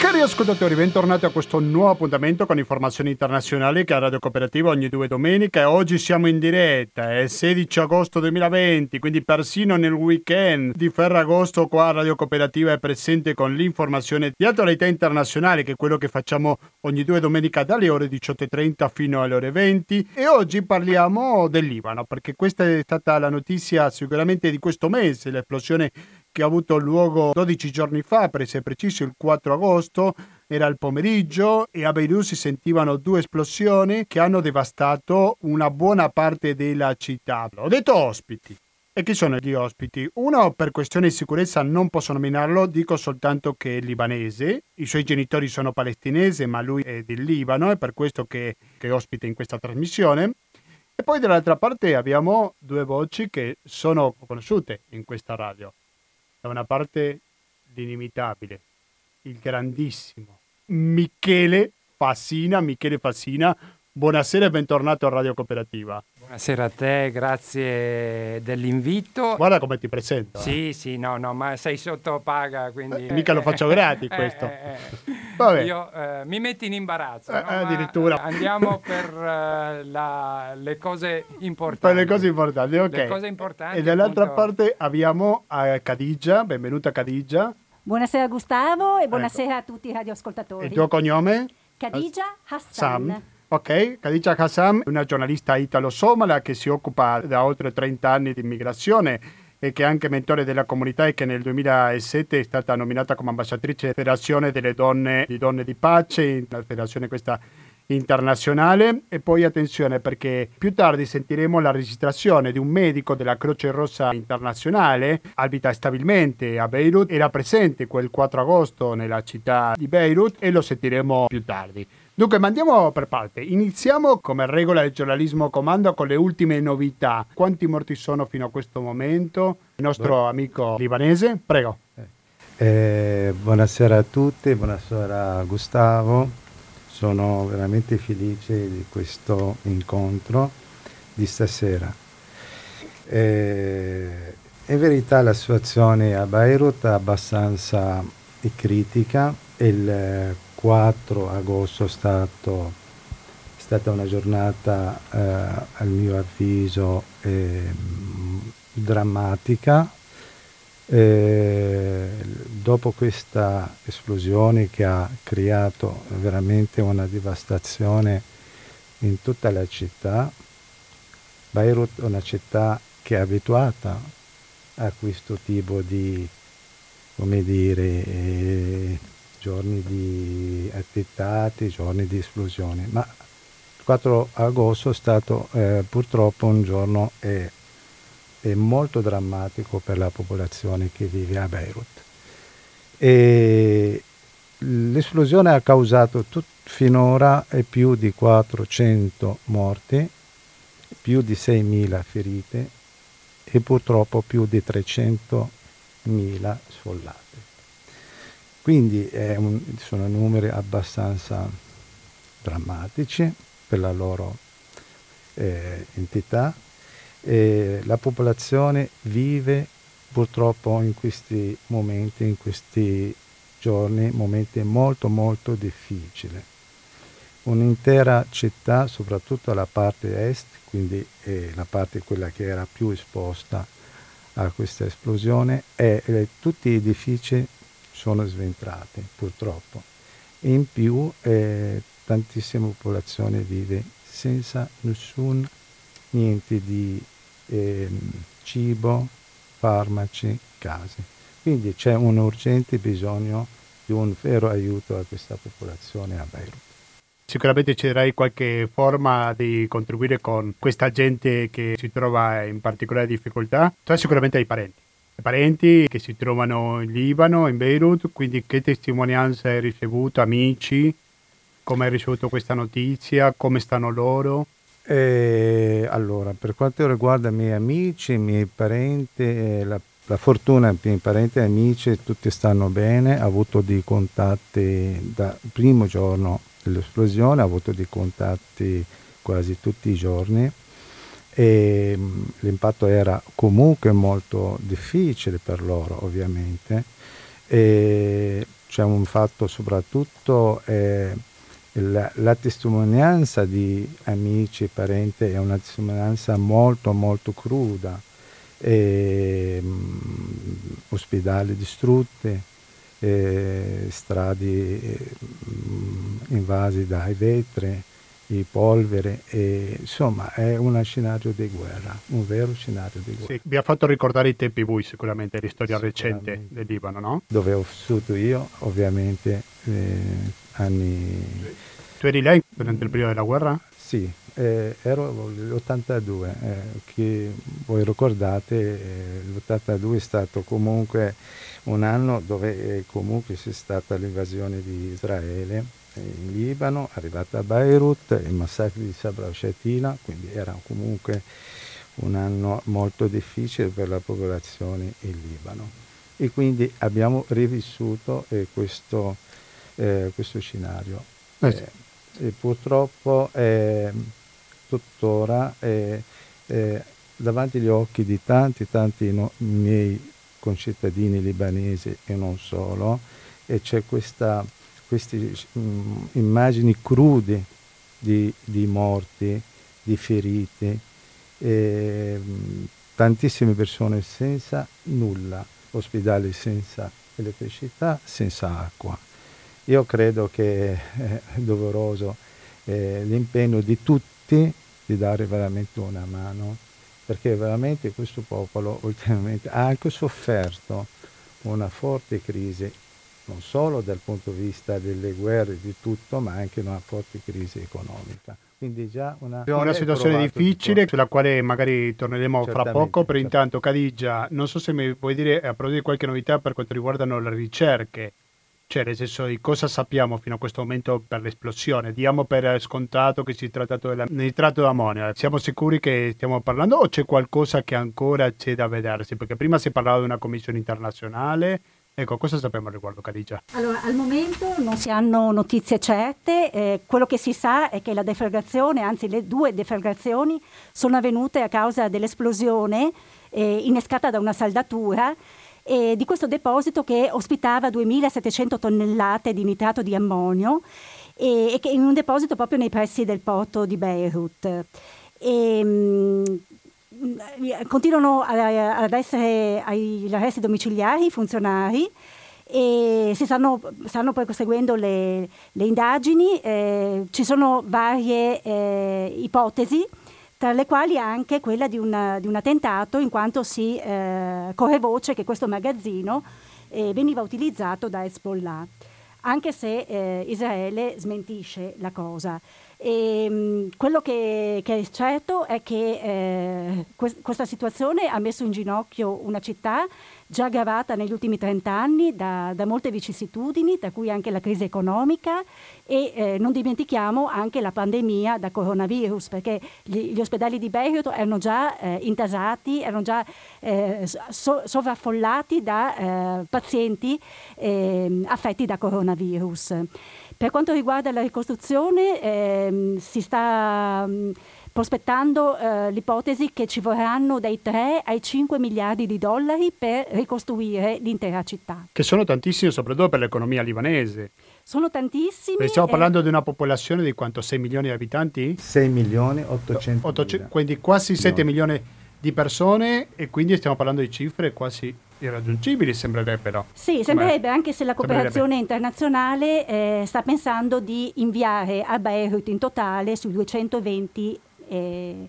Cari ascoltatori, bentornati a questo nuovo appuntamento con informazioni internazionali che è Radio Cooperativa ogni due domeniche. Oggi siamo in diretta, è 16 agosto 2020, quindi persino nel weekend di Ferragosto qua Radio Cooperativa è presente con l'informazione di attualità internazionale, che è quello che facciamo ogni due domeniche dalle ore 18.30 fino alle ore 20. E oggi parliamo del Libano, perché questa è stata la notizia sicuramente di questo mese, l'esplosione che ha avuto luogo 12 giorni fa, per essere preciso il 4 agosto, era il pomeriggio e a Beirut si sentivano due esplosioni che hanno devastato una buona parte della città. Ho detto ospiti. E chi sono gli ospiti? Uno per questioni di sicurezza non posso nominarlo, dico soltanto che è libanese, i suoi genitori sono palestinesi ma lui è del Libano, è per questo che, che ospite in questa trasmissione. E poi dall'altra parte abbiamo due voci che sono conosciute in questa radio da una parte l'inimitabile, il grandissimo Michele Fassina. Michele Fassina, buonasera e bentornato a Radio Cooperativa. Buonasera a te, grazie dell'invito. Guarda come ti presento. Sì, eh. sì, no, no, ma sei sotto paga, quindi... Eh, mica lo faccio gratis eh, questo. Eh, Vabbè. Io, eh, mi metti in imbarazzo. No? addirittura. Andiamo per la, le cose importanti. Per le cose importanti, ok. Le cose importanti, e dall'altra appunto... parte abbiamo a Cadigia, benvenuta Cadigia. Buonasera Gustavo e buonasera ecco. a tutti i radioascoltatori. Il tuo cognome? Cadigia Hassan. Sam. Ok, Khadija Hassam è una giornalista italo-somala che si occupa da oltre 30 anni di immigrazione e che è anche mentore della comunità e che nel 2007 è stata nominata come ambasciatrice della Federazione delle Donne di Donne di Pace, una federazione questa internazionale e poi attenzione perché più tardi sentiremo la registrazione di un medico della Croce Rossa internazionale, abita stabilmente a Beirut, era presente quel 4 agosto nella città di Beirut e lo sentiremo più tardi. Dunque, ma andiamo per parte. Iniziamo come regola del giornalismo comando con le ultime novità. Quanti morti sono fino a questo momento? Il nostro Beh. amico libanese, prego. Eh, buonasera a tutti, buonasera Gustavo. Sono veramente felice di questo incontro di stasera. Eh, in verità la situazione a Beirut è abbastanza critica. Il 4 agosto è, stato, è stata una giornata eh, al mio avviso eh, drammatica. Eh, dopo questa esplosione che ha creato veramente una devastazione in tutta la città, Beirut è una città che è abituata a questo tipo di, come dire, eh, giorni di attentati, giorni di esplosioni, ma il 4 agosto è stato eh, purtroppo un giorno eh, molto drammatico per la popolazione che vive a Beirut. E l'esplosione ha causato tut, finora più di 400 morti, più di 6.000 ferite e purtroppo più di 300.000 sfollati. Quindi un, sono numeri abbastanza drammatici per la loro eh, entità. E la popolazione vive purtroppo in questi momenti, in questi giorni, momenti molto molto difficili. Un'intera città, soprattutto la parte est, quindi eh, la parte quella che era più esposta a questa esplosione, e eh, tutti gli edifici sono sventrate purtroppo. E in più eh, tantissima popolazione vive senza nessun niente di eh, cibo, farmaci, case. Quindi c'è un urgente bisogno di un vero aiuto a questa popolazione a Beirut. Sicuramente ci darai qualche forma di contribuire con questa gente che si trova in particolare difficoltà. Tu hai sicuramente hai parenti parenti che si trovano in Libano, in Beirut, quindi che testimonianza hai ricevuto, amici, come hai ricevuto questa notizia, come stanno loro? Eh, allora, per quanto riguarda i miei amici, i miei parenti, eh, la, la, fortuna, i miei parenti e amici, tutti stanno bene, ho avuto dei contatti dal primo giorno dell'esplosione, ho avuto dei contatti quasi tutti i giorni e mm, l'impatto era comunque molto difficile per loro ovviamente. E c'è un fatto soprattutto, eh, la, la, testimonianza di amici e parenti è una testimonianza molto molto cruda, e, mh, ospedali distrutti, strade eh, invasi dai vetri, di polvere, e, insomma è uno scenario di guerra, un vero scenario di guerra. Sì, vi ha fatto ricordare i tempi bui sicuramente, la storia recente del Libano, no? Dove ho vissuto io, ovviamente, eh, anni... Tu eri lei durante il periodo della guerra? Sì, eh, ero l'82, eh, che voi ricordate, eh, l'82 è stato comunque un anno dove eh, comunque c'è stata l'invasione di Israele in Libano, arrivata a Beirut, il massacro di Sabra Shatila, quindi era comunque un anno molto difficile per la popolazione in Libano. E quindi abbiamo rivissuto eh, questo, eh, questo, scenario. Eh, eh e purtroppo eh, tuttora eh, davanti agli occhi di tanti, tanti no, miei concittadini libanesi e non solo, e c'è questa queste mm, immagini crude di, di, morti, di feriti, e, mm, tantissime persone senza nulla, ospedali senza elettricità, senza acqua. Io credo che è doveroso eh, l'impegno di tutti di dare veramente una mano, perché veramente questo popolo ultimamente ha anche sofferto una forte crisi non solo dal punto di vista delle guerre e di tutto, ma anche una forte crisi economica. Quindi già una, una situazione difficile sulla quale magari torneremo Certamente, fra poco, però certo. intanto Cadigia, non so se mi puoi dire a proposito di qualche novità per quanto riguardano le ricerche, cioè nel senso di cosa sappiamo fino a questo momento per l'esplosione. Diamo per scontato che si è trattato del nitrato d'ammonio. Siamo sicuri che stiamo parlando o c'è qualcosa che ancora c'è da vedersi? Perché prima si parlava di una commissione internazionale Ecco, cosa sappiamo al riguardo Carigia? Allora, al momento non si hanno notizie certe, eh, quello che si sa è che la deflagrazione, anzi le due deflagrazioni, sono avvenute a causa dell'esplosione eh, innescata da una saldatura eh, di questo deposito che ospitava 2700 tonnellate di nitrato di ammonio e, che in un deposito proprio nei pressi del porto di Beirut. E, mh, Mm, continuano ad essere agli arresti domiciliari i funzionari e si stanno, stanno proseguendo le, le indagini, eh, ci sono varie eh, ipotesi, tra le quali anche quella di, una, di un attentato, in quanto si eh, corre voce che questo magazzino eh, veniva utilizzato da Hezbollah, anche se eh, Israele smentisce la cosa. E, ehm, quello che, che, è certo è che eh, que- questa situazione ha messo in ginocchio una città già gravata negli ultimi 30 anni da, da molte vicissitudini, tra cui anche la crisi economica e eh, non dimentichiamo anche la pandemia da coronavirus, perché gli, gli ospedali di Beirut erano già eh, intasati, erano già eh, so- sovraffollati da eh, pazienti ehm, affetti da coronavirus. Per quanto riguarda la ricostruzione, ehm, si sta mh, mm, prospettando eh, l'ipotesi che ci vorranno dai 3 ai 5 miliardi di dollari per ricostruire l'intera città. Che sono tantissimi soprattutto per l'economia libanese. Sono tantissimi. Stiamo e... parlando di una popolazione di quanto? 6 milioni di abitanti? 6 milioni 800 800 Quindi quasi 7 no. milioni di persone e quindi stiamo parlando di cifre quasi irraggiungibili sembrerebbero. Sì, sembrerebbe Come? anche se la cooperazione internazionale eh, sta pensando di inviare a Beirut in totale sui 220 eh,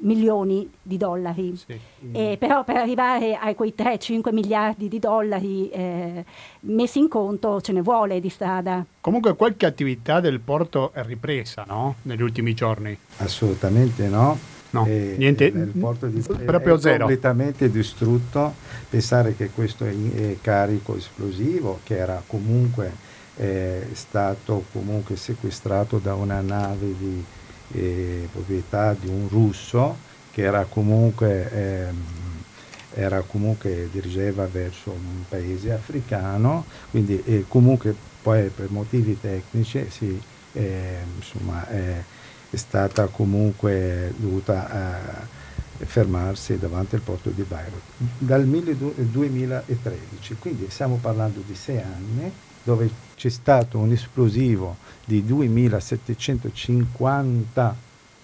milioni di dollari. Sì. Eh, però per arrivare a quei 3-5 miliardi di dollari eh, messi in conto ce ne vuole di strada. Comunque qualche attività del porto è ripresa, no? Negli ultimi giorni. Assolutamente no No, e, niente, il porto di, proprio è zero. completamente distrutto. Pensare che questo è, è carico esplosivo, che era comunque eh, stato comunque sequestrato da una nave di eh, proprietà di un russo, che era comunque, eh, era comunque dirigeva verso un paese africano, quindi comunque poi per motivi tecnici si, eh, insomma, è stata comunque dovuta a, fermarsi davanti al porto di Beirut. Dal 2013, quindi stiamo parlando di sei anni dove c'è stato un esplosivo di 2750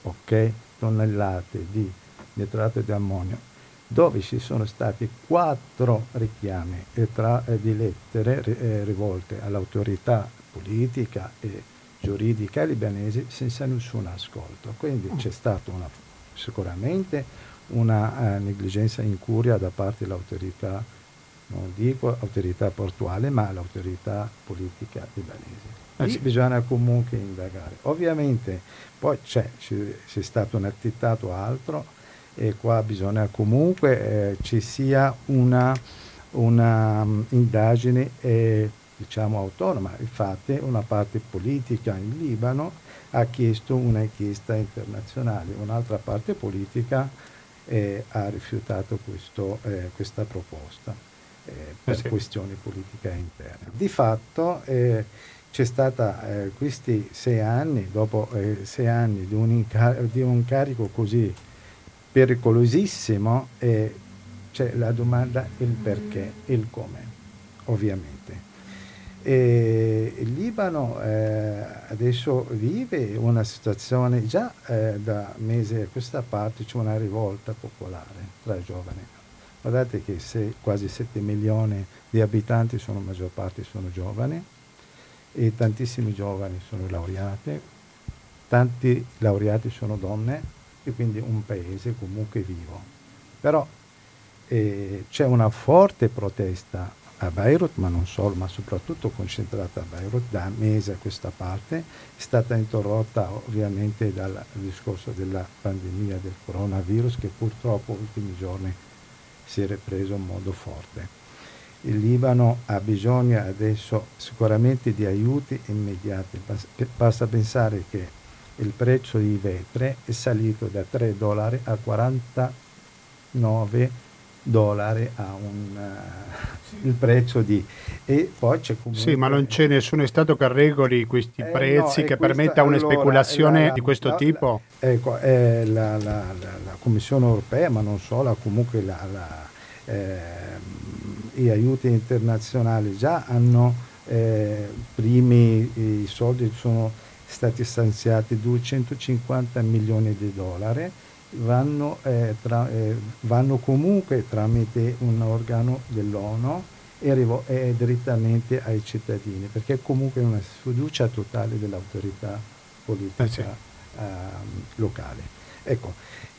okay, tonnellate di nitrato di ammonio, dove ci sono stati quattro richiami tra, eh, di lettere eh, rivolte all'autorità politica e giuridica libanese senza nessun ascolto. Quindi c'è stata una, sicuramente una uh, negligenza incuria da parte dell'autorità non dico autorità portuale, ma l'autorità politica libanese. Eh sì. Bisogna comunque indagare. Ovviamente poi c'è, c'è stato un attentato o altro e qua bisogna comunque eh, ci sia una, una um, indagine eh, diciamo autonoma. Infatti una parte politica in Libano ha chiesto un'inchiesta internazionale, un'altra parte politica eh, ha rifiutato questo, eh, questa proposta eh, per sì. questioni politiche interne. Di fatto eh, c'è stata eh, questi sei anni, dopo eh, sei anni di un, incar- di un, carico così pericolosissimo, c'è la domanda il perché, il come, ovviamente. E il Libano eh, adesso vive una situazione, già eh, da mesi a questa parte c'è una rivolta popolare tra i giovani Guardate che se quasi 7 milioni di abitanti sono, maggior parte sono giovani e tantissimi giovani sono laureati, tanti laureati sono donne e quindi un paese comunque vivo. Però eh, c'è una forte protesta a Beirut, ma non solo, ma soprattutto concentrata a Beirut da mesi a questa parte, è stata interrotta ovviamente dal discorso della pandemia del coronavirus che purtroppo negli ultimi giorni si è ripreso in modo forte. Il Libano ha bisogno adesso sicuramente di aiuti immediati. Basta pensare che il prezzo di vetri è salito da 3 dollari a 49 dollari a un, uh, il prezzo di e poi c'è comunque sì ma non c'è nessun stato che regoli questi eh, prezzi no, che questa, permetta una allora, speculazione la, di questo la, tipo? la, ecco eh, la, la, Commissione europea ma non solo comunque eh, gli aiuti internazionali già hanno eh, primi i soldi sono stati stanziati 250 milioni di dollari vanno, eh, tra, eh, vanno comunque tramite un organo dell'ONU e, arrivo, e direttamente ai cittadini, perché comunque è una sfiducia totale dell'autorità politica eh sì. uh, locale. Ecco,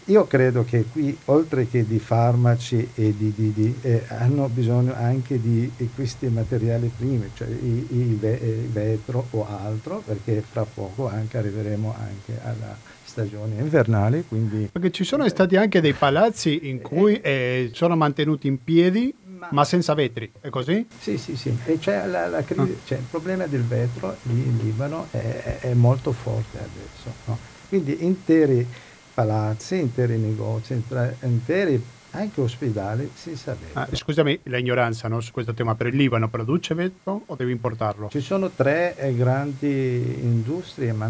io credo che qui, oltre che di farmaci e di, di, di eh, hanno bisogno anche di, di questi materiali primi, cioè il, il vetro o altro, perché fra poco anche arriveremo anche alla stagione invernale. Quindi... Perché ci sono stati anche dei palazzi in cui eh, sono mantenuti in piedi ma, ma, senza vetri, è così? Sì, sì, sì. E c'è la, la crisi, ah. cioè, il problema del vetro lì in Libano è, è molto forte adesso. No? Quindi interi palazzi, interi negozi, interi anche ospedali si sapeva. Ah, scusami l'ignoranza no, su questo tema, per il Libano produce vetro o devi importarlo? Ci sono tre eh, grandi industrie, ma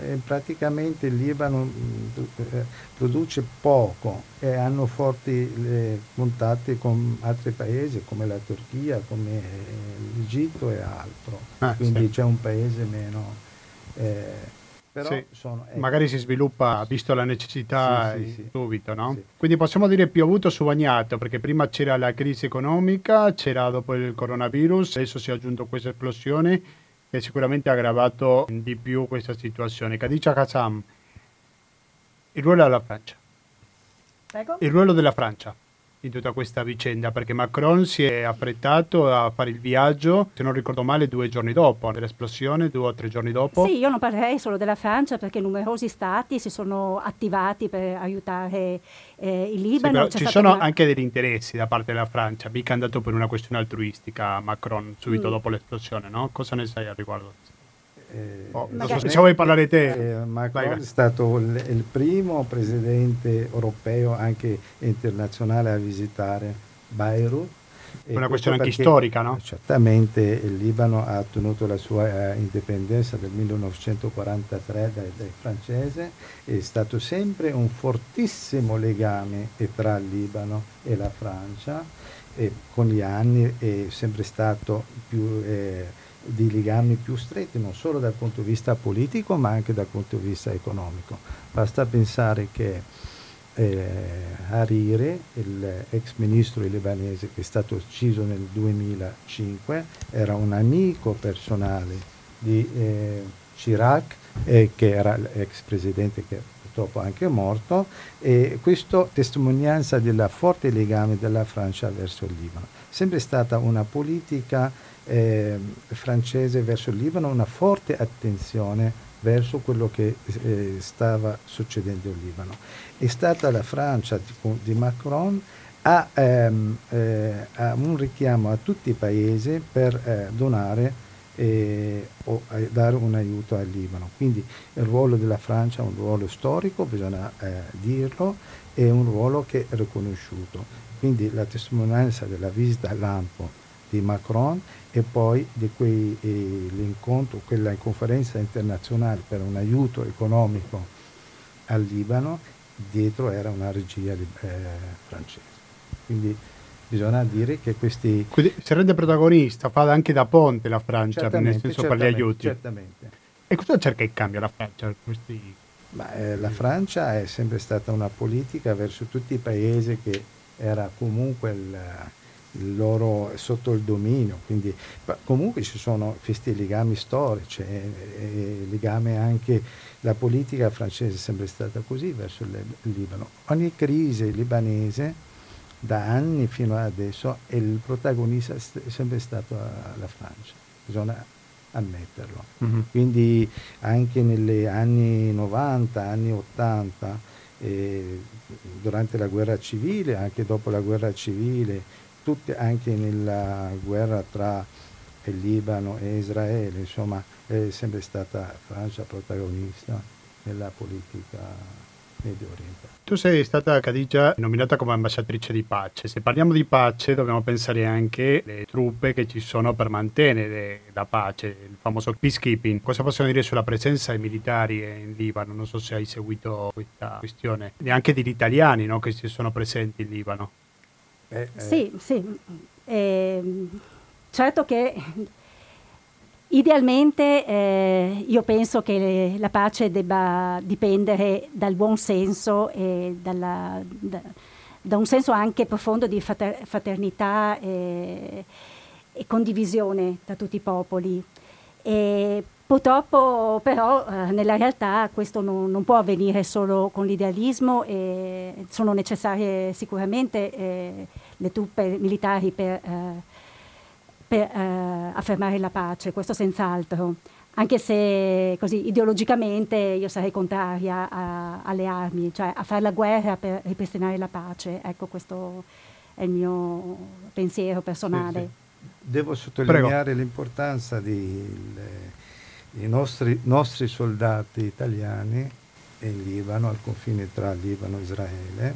eh, praticamente il Libano mm, eh, produce poco e hanno forti eh, contatti con altri paesi come la Turchia, come eh, l'Egitto e altro. Ah, Quindi sì. c'è un paese meno... Però sì, sono, ecco. magari si sviluppa visto la necessità sì, sì, subito, no? Quindi possiamo dire piovuto su bagnato, perché prima c'era la crisi economica, c'era dopo il coronavirus, adesso si è aggiunto questa esplosione che sicuramente ha aggravato di più questa situazione. Khadija Kassam, il ruolo della Francia. Prego? Il ruolo della Francia in tutta questa vicenda perché Macron si è affrettato a fare il viaggio, se non ricordo male, due giorni dopo dell'esplosione, due o tre giorni dopo. Sì, io non parlerei solo della Francia perché numerosi stati si sono attivati per aiutare eh, il Libano. Sì, ci sono una... anche degli interessi da parte della Francia, mica è andato per una questione altruistica Macron subito mm. dopo l'esplosione, no? Cosa ne sai al riguardo? Eh, oh, vuoi parlare te. Eh, Macron vai, è stato il, il, primo presidente europeo, anche internazionale, a visitare Beirut È una questione anche storica, no? Certamente il Libano ha ottenuto la sua eh, indipendenza nel 1943 dai, dai francesi, è stato sempre un fortissimo legame tra il Libano e la Francia e con gli anni è sempre stato più, eh, di legami più stretti, non solo dal punto di vista politico ma anche dal punto di vista economico. Basta pensare che eh, Hariri, l'ex ministro libanese che è stato ucciso nel 2005, era un amico personale di eh, Chirac, eh, che era l'ex presidente che purtroppo anche morto, e questo testimonianza del forte legame della Francia verso il Libano. Sempre stata una politica eh, francese verso il Libano, una forte attenzione verso quello che eh, stava succedendo in Libano. È stata la Francia di, di Macron a, ehm, eh, a, un richiamo a tutti i paesi per eh, donare eh, o dare un aiuto al Libano. Quindi il ruolo della Francia è un ruolo storico, bisogna eh, dirlo, è un ruolo che è riconosciuto. Quindi la testimonianza della visita all'Ampo di Macron e poi di quei, eh, l'incontro, quella conferenza internazionale per un aiuto economico al Libano, dietro era una regia eh, francese. Quindi bisogna dire che questi... Quindi si rende protagonista, fa anche da ponte la Francia, nel senso per gli aiuti. Certamente. E cosa cerca in cambio la Francia? Questi... Ma, eh, la Francia è sempre stata una politica verso tutti i paesi che era comunque il loro sotto il dominio, quindi comunque ci sono questi legami storici, e, e legame anche la politica francese è sempre stata così verso il, il Libano. Ogni crisi libanese da anni fino ad adesso il protagonista è sempre stato la Francia, bisogna ammetterlo. Mm-hmm. Quindi anche negli anni 90, anni 80, eh, durante la guerra civile, anche dopo la guerra civile, tutte anche nella guerra tra il Libano e Israele, insomma è sempre stata Francia protagonista nella politica Medio Oriente. Tu sei stata, Khadija, nominata come ambasciatrice di pace. Se parliamo di pace dobbiamo pensare anche alle truppe che ci sono per mantenere la pace, il famoso peacekeeping. Cosa possiamo dire sulla presenza dei militari in Libano? Non so se hai seguito questa questione. E anche degli italiani no, che si sono presenti in Libano. Eh, eh. Sì, sì. Eh, certo che idealmente eh, io penso che la pace debba dipendere dal buon senso e dalla, da, da, un senso anche profondo di fraternità e, e condivisione tra tutti i popoli. E Purtroppo però eh, nella realtà questo non, non, può avvenire solo con l'idealismo e sono necessarie sicuramente eh, le truppe militari per, eh, per eh, affermare la pace, questo senz'altro, anche se così ideologicamente io sarei contraria a, alle armi, cioè a fare la guerra per ripristinare la pace, ecco questo è il mio pensiero personale. Sì, sì. Devo sottolineare Prego. l'importanza di... Le i nostri, nostri soldati italiani in Libano, al confine tra Libano e Israele,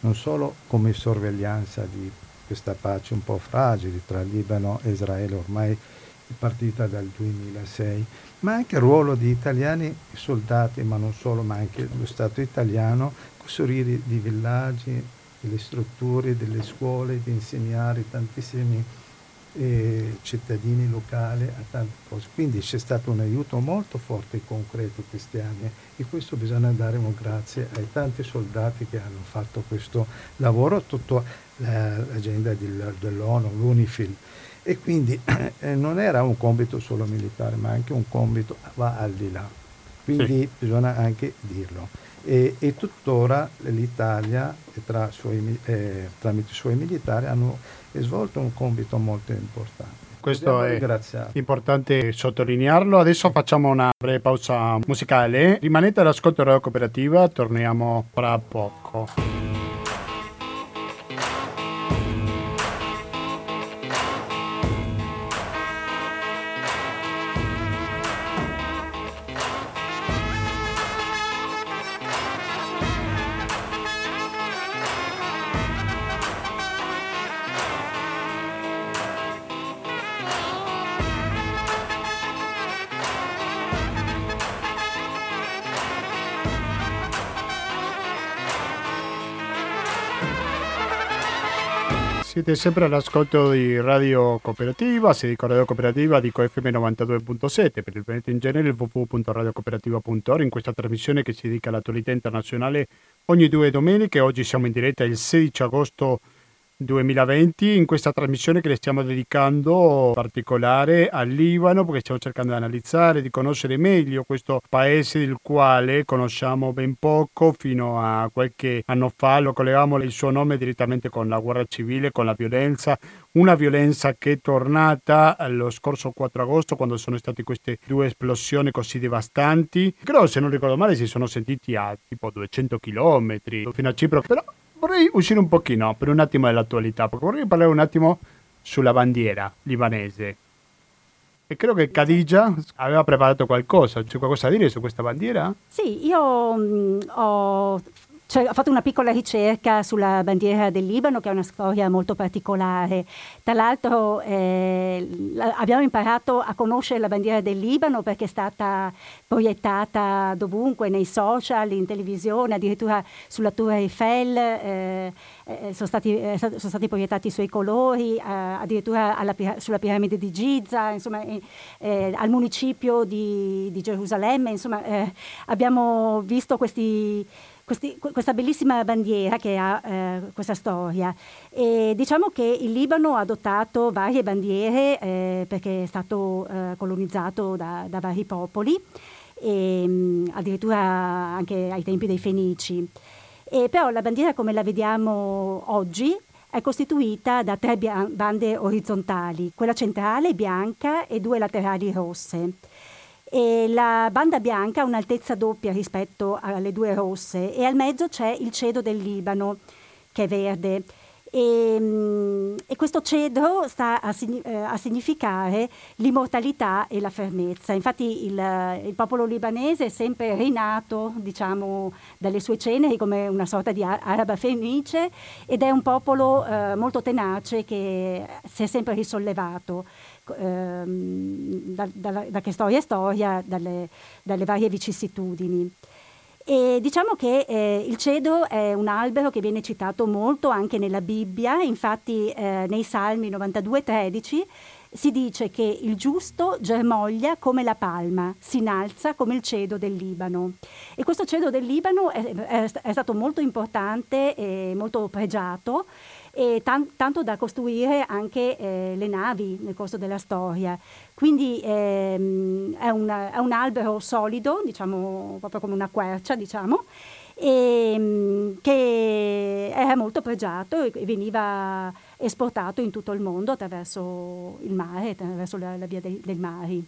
non solo come sorveglianza di questa pace un po' fragile tra Libano e Israele, ormai partita dal 2006, ma anche il ruolo di italiani soldati, ma non solo, ma anche lo Stato italiano, costruire di villaggi, delle strutture, delle scuole, di insegnare tantissimi eh, cittadini locali a tante cose. Quindi c'è stato un aiuto molto forte e concreto questi anni e questo bisogna dare un grazie ai tanti soldati che hanno fatto questo lavoro, tutta l'agenda dell'ONU, l'UNIFIL. E quindi eh, non era un compito solo militare, ma anche un compito va al di là. Quindi sì. bisogna anche dirlo. E, e tuttora l'Italia, suoi, eh, tramite i suoi militari, hanno svolto un compito molto importante. Questo è importante sottolinearlo. Adesso facciamo una breve pausa musicale. Rimanete all'ascolto della cooperativa, torniamo fra poco. Siete sempre all'ascolto di Radio Cooperativa, se dico Radio Cooperativa dico FM 92.7, per il Veneto in genere www.radiocooperativa.org in questa trasmissione che si dedica all'attualità internazionale ogni due domeniche. Oggi siamo in diretta il 16 agosto 2020 in questa trasmissione che le stiamo dedicando in particolare al Libano perché stiamo cercando di analizzare, di conoscere meglio questo paese del quale conosciamo ben poco fino a qualche anno fa lo collegavamo il suo nome direttamente con la guerra civile, con la violenza, una violenza che è tornata lo scorso 4 agosto quando sono state queste due esplosioni così devastanti. Credo se non ricordo male si sono sentiti a tipo 200 km fino a Cipro, però vorrei uscire un pochino per un attimo dall'attualità, perché vorrei parlare un attimo sulla bandiera libanese. E credo che Khadija aveva preparato qualcosa, c'è qualcosa da dire su questa bandiera? Sì, io mh, ho cioè, ho fatto una piccola ricerca sulla bandiera del Libano, che è una storia molto particolare. Tra l'altro eh, abbiamo imparato a conoscere la bandiera del Libano perché è stata proiettata dovunque, nei social, in televisione, addirittura sulla Tour Eiffel. Eh, eh, sono, stati, eh, sono, stati, proiettati i suoi colori, eh, addirittura alla, sulla piramide di Giza, insomma, eh, al municipio di, di Gerusalemme. Insomma, abbiamo visto questi questi, questa bellissima bandiera che ha eh, questa storia. E diciamo che il Libano ha adottato varie bandiere eh, perché è stato eh, colonizzato da, da, vari popoli, e, mh, addirittura anche ai tempi dei Fenici. E però la bandiera come la vediamo oggi è costituita da tre bande orizzontali, quella centrale bianca e due laterali rosse. E la banda bianca ha un'altezza doppia rispetto alle due rosse e al mezzo c'è il cedo del Libano che è verde. E, mm, e, questo cedro sta a, eh, a, significare l'immortalità e la fermezza. Infatti il, il, popolo libanese è sempre rinato diciamo, dalle sue ceneri come una sorta di araba fenice ed è un popolo eh, molto tenace che si è sempre risollevato ehm, da, da, da, che storia è storia, dalle, dalle varie vicissitudini. E diciamo che eh, il cedro è un albero che viene citato molto anche nella Bibbia, infatti eh, nei Salmi 92-13 si dice che il giusto germoglia come la palma, si innalza come il cedo del Libano. E questo cedo del Libano è, è, è stato molto importante e molto pregiato e tan- tanto da costruire anche eh, le navi nel corso della storia. Quindi ehm, è, un, è, un, albero solido, diciamo proprio come una quercia, diciamo, e, ehm, che era molto pregiato e veniva esportato in tutto il mondo attraverso il mare, attraverso la, la via dei, dei, mari.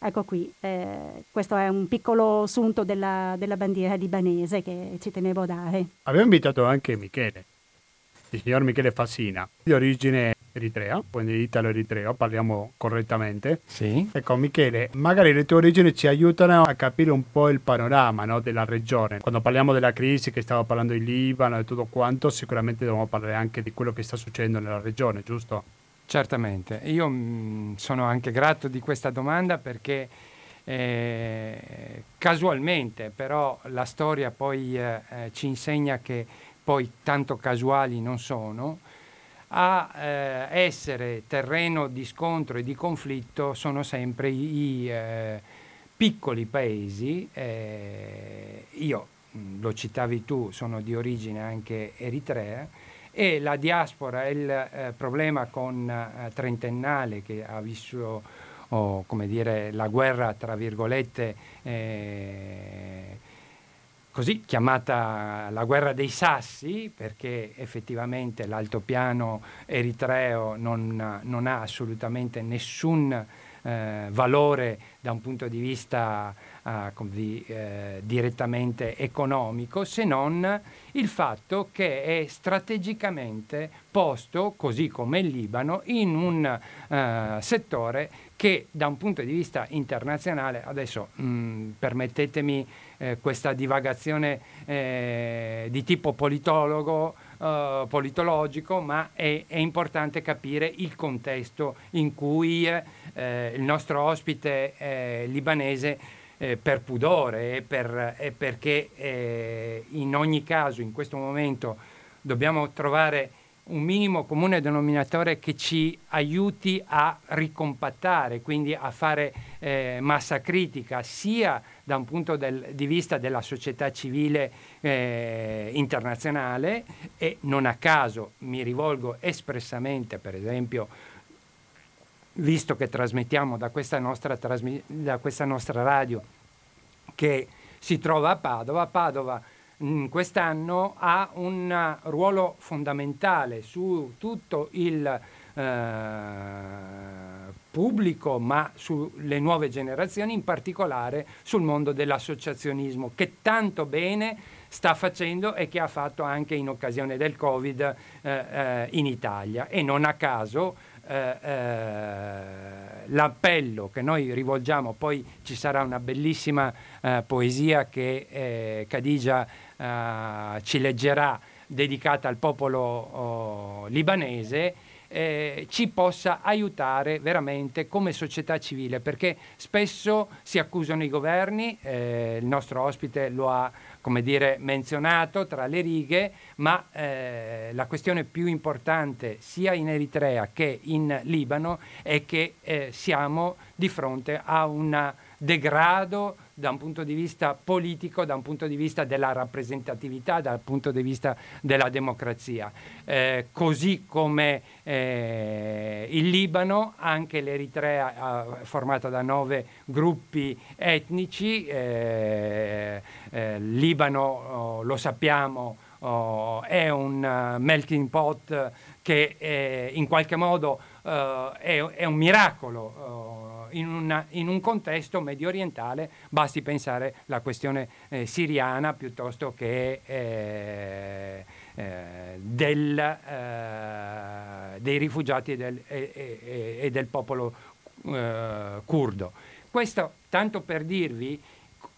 Ecco qui, eh, questo è un piccolo assunto della, della bandiera libanese che ci tenevo a dare. Abbiamo invitato anche Michele il signor Michele Fassina, di origine eritrea, quindi italo-eritreo, parliamo correttamente. Sì. Ecco, Michele, magari le tue origini ci aiutano a capire un po' il panorama no, della regione. Quando parliamo della crisi, che stavo parlando di Libano e tutto quanto, sicuramente dobbiamo parlare anche di quello che sta succedendo nella regione, giusto? Certamente. Io mh, mm, sono anche grato di questa domanda perché eh, casualmente, però la storia poi eh, eh ci insegna che poi tanto casuali non sono, a eh, essere terreno di scontro e di conflitto sono sempre i, eh, piccoli paesi. Eh, io, lo citavi tu, sono di origine anche eritrea e la diaspora è il eh, problema con eh, trentennale che ha vissuto oh, come dire, la guerra, tra virgolette, eh, così chiamata la guerra dei sassi, perché effettivamente l'altopiano eritreo non, non ha assolutamente nessun eh, valore da un punto di vista eh, di, eh, direttamente economico, se non il fatto che è strategicamente posto, così come il Libano, in un eh, settore che da un punto di vista internazionale, adesso mh, permettetemi eh, questa divagazione eh, di tipo politologo, eh, politologico, ma è, è, importante capire il contesto in cui eh, il nostro ospite eh, libanese eh, per pudore e, per, e perché in ogni caso in questo momento dobbiamo trovare un minimo comune denominatore che ci aiuti a ricompattare, quindi a fare eh, massa critica, sia da un punto del, di vista della società civile eh, internazionale e non a caso mi rivolgo espressamente, per esempio, visto che trasmettiamo da questa nostra, trasmi- da questa nostra radio che si trova a Padova, Padova quest'anno ha un ruolo fondamentale su tutto il eh, pubblico, ma sulle nuove generazioni, in particolare sul mondo dell'associazionismo, che tanto bene sta facendo e che ha fatto anche in occasione del Covid eh, eh, in Italia. E non a caso eh, eh, l'appello che noi rivolgiamo, poi ci sarà una bellissima eh, poesia che eh, Khadija eh, ci leggerà dedicata al popolo oh, libanese, ci possa aiutare veramente come società civile, perché spesso si accusano i governi, il nostro ospite lo ha come dire, menzionato tra le righe, ma eh, la questione più importante sia in Eritrea che in Libano è che eh, siamo di fronte a un degrado da un punto di vista politico, da un punto di vista della rappresentatività, dal punto di vista della democrazia. Eh, così come eh, il Libano, anche l'Eritrea eh, formata da nove gruppi etnici, eh, eh, Libano oh, lo sappiamo oh, è un uh, melting pot che in qualche modo è, è, un miracolo in, una, in, un contesto medio orientale, basti pensare alla questione eh, siriana piuttosto che eh, eh, del, eh, dei rifugiati del, e, del popolo eh, curdo. Questo tanto per dirvi,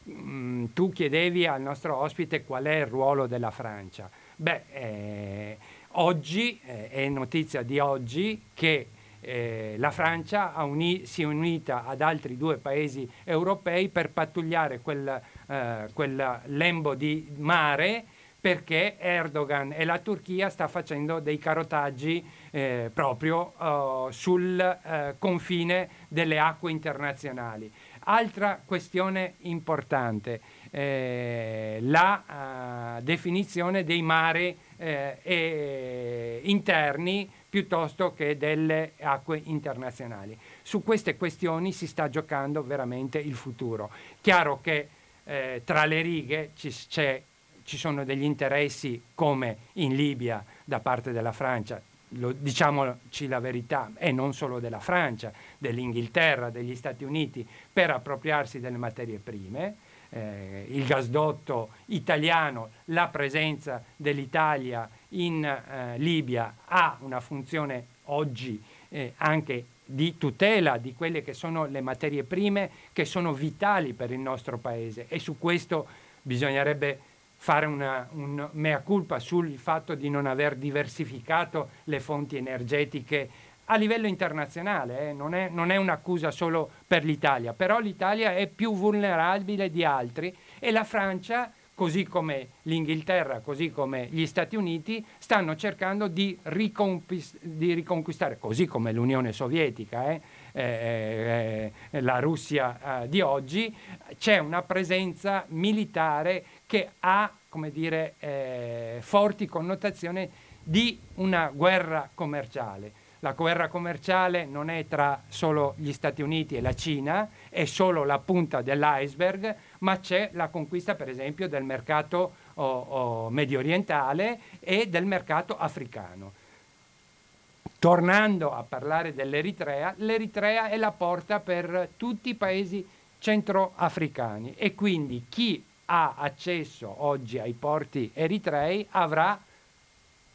mh, mm, tu chiedevi al nostro ospite qual è il ruolo della Francia. Beh, eh, oggi è notizia di oggi che eh, la Francia uni- si è unita ad altri due paesi europei per pattugliare quel, eh, quel lembo di mare perché Erdogan e la Turchia sta facendo dei carotaggi eh, proprio uh, sul uh, confine delle acque internazionali. Altra questione importante, eh, la uh, definizione dei mari eh, interni piuttosto che delle acque internazionali. Su queste questioni si sta giocando veramente il futuro. Chiaro che eh, tra le righe ci, ci, sono degli interessi come in Libia da parte della Francia, lo, diciamoci la verità, e non solo della Francia, dell'Inghilterra, degli Stati Uniti, per appropriarsi delle materie prime. Eh, il gasdotto italiano, la presenza dell'Italia in eh, Libia ha una funzione oggi eh, anche di tutela di quelle che sono le materie prime che sono vitali per il nostro paese. E su questo bisognerebbe fare una, un mea culpa sul fatto di non aver diversificato le fonti energetiche a livello internazionale, eh. non, è, non è un'accusa solo per l'Italia, però l'Italia è più vulnerabile di altri e la Francia così come l'Inghilterra, così come gli Stati Uniti, stanno cercando di, riconquist- di riconquistare, così come l'Unione Sovietica, eh, eh, eh, la Russia eh, di oggi, c'è una presenza militare che ha come dire, eh, forti connotazioni di una guerra commerciale. La guerra commerciale non è tra solo gli Stati Uniti e la Cina, è solo la punta dell'iceberg, ma c'è la conquista per esempio del mercato oh, oh, medio orientale e del mercato africano. Tornando a parlare dell'Eritrea, l'Eritrea è la porta per tutti i paesi centroafricani e quindi chi ha accesso oggi ai porti eritrei avrà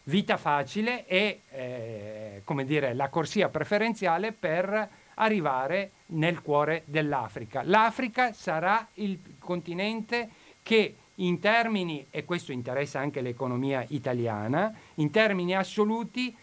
vita facile e eh, come dire, la corsia preferenziale per arrivare nel cuore dell'Africa. L'Africa sarà il continente che in termini, e questo interessa anche l'economia italiana, in termini assoluti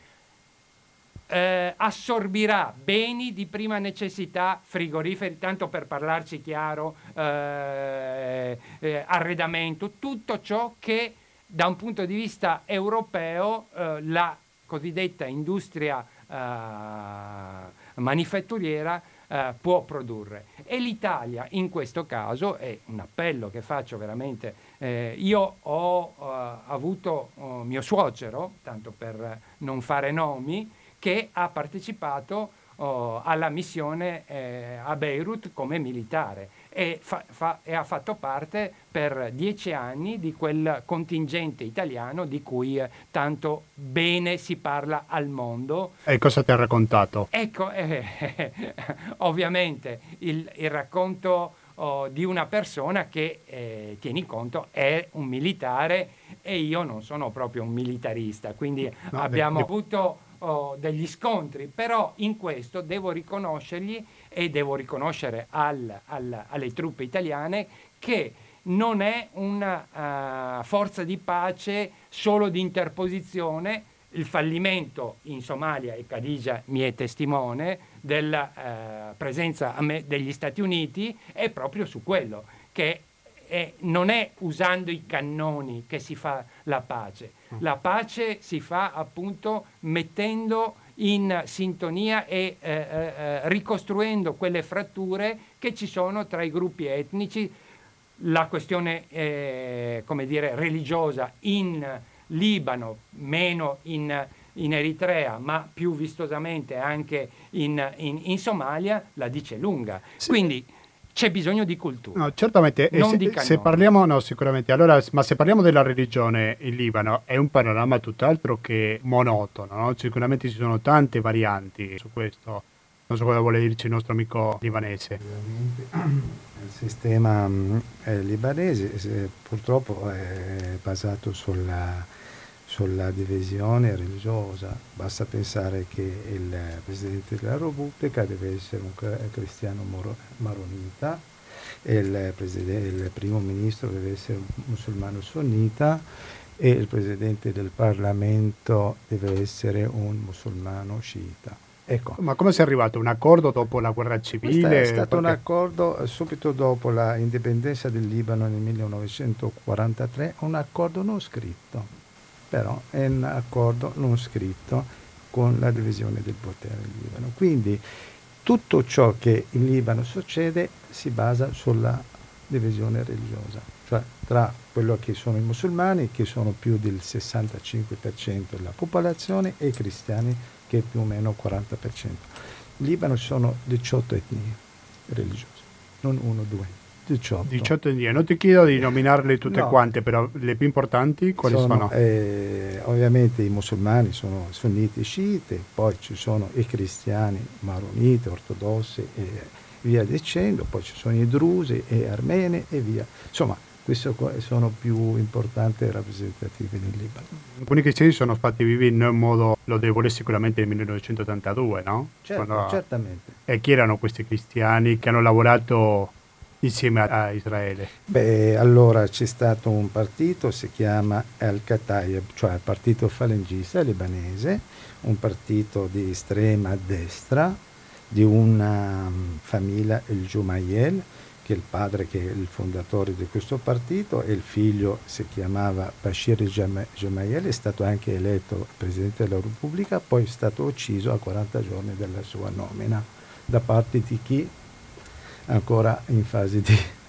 eh, assorbirà beni di prima necessità, frigoriferi, tanto per parlarci chiaro, eh, eh, arredamento, tutto ciò che da un punto di vista europeo eh, la cosiddetta industria eh, manifatturiera eh, può produrre. E l'Italia in questo caso, è un appello che faccio veramente, eh, io ho eh, avuto oh, mio suocero, tanto per non fare nomi, che ha partecipato oh, alla missione eh, a Beirut come militare e, fa, fa, e, ha fatto parte per dieci anni di quel contingente italiano di cui eh, tanto bene si parla al mondo. E cosa ti ha raccontato? Ecco, eh, ovviamente il, il racconto oh, di una persona che, eh, tieni conto, è un militare e io non sono proprio un militarista, quindi no, abbiamo beh, avuto oh, degli scontri, però in questo devo riconoscergli e devo riconoscere al, al, alle truppe italiane che non è una uh, forza di pace solo di interposizione. Il fallimento in Somalia, e Khadija mi è testimone, della uh, presenza degli Stati Uniti è proprio su quello, che è, non è usando i cannoni che si fa la pace. Mm. La pace si fa appunto mettendo in sintonia e eh, eh, eh, ricostruendo quelle fratture che ci sono tra i gruppi etnici, la questione eh, come dire, religiosa in Libano, meno in, in, Eritrea, ma più vistosamente anche in, in, in Somalia, la dice lunga. Sì. Quindi c'è bisogno di cultura. No, certamente, se, se, parliamo, no, sicuramente, allora, ma se parliamo della religione in Libano è un panorama tutt'altro che monotono, no? sicuramente ci sono tante varianti su questo. Non so cosa vuole dirci il nostro amico libanese. Il sistema eh, libanese purtroppo è basato sulla sulla divisione religiosa. Basta pensare che il Presidente della Repubblica deve essere un cristiano maronita, il, il primo ministro deve essere un musulmano sunnita e il Presidente del Parlamento deve essere un musulmano sciita. Ecco. Ma come si è arrivato? Un accordo dopo la guerra civile? è stato perché... un accordo subito dopo l'indipendenza del Libano nel 1943, un accordo non scritto però è un accordo non scritto con la divisione del potere in Libano. Quindi tutto ciò che in Libano succede si basa sulla divisione religiosa, cioè tra quello che sono i musulmani, che sono più del 65% della popolazione, e i cristiani, che è più o meno il 40%. In Libano ci sono 18 etnie religiose, non uno o due. 18. 18 etnie. Non ti chiedo di nominarle tutte no. quante, però le più importanti quali sono? sono? Eh, ovviamente i musulmani sono sunniti e sciiti, poi ci sono i cristiani maroniti, ortodossi e via dicendo, poi ci sono i drusi e armeni e via. Insomma, questi sono più importanti e rappresentativi del Libano. Alcuni cristiani sono stati vivi in un modo lodevole sicuramente nel 1982, no? Certo, Quando... certamente. E chi erano questi cristiani che hanno lavorato insieme a Israele? Beh, allora c'è stato un partito, si chiama Al-Qataib, cioè il partito falangista libanese, un partito di estrema destra di una um, famiglia, il Jumayel, che è il padre che è il fondatore di questo partito e il figlio si chiamava Bashir Jumayel, è stato anche eletto Presidente della Repubblica, poi è stato ucciso a 40 giorni dalla sua nomina da parte di chi ancora in fase di...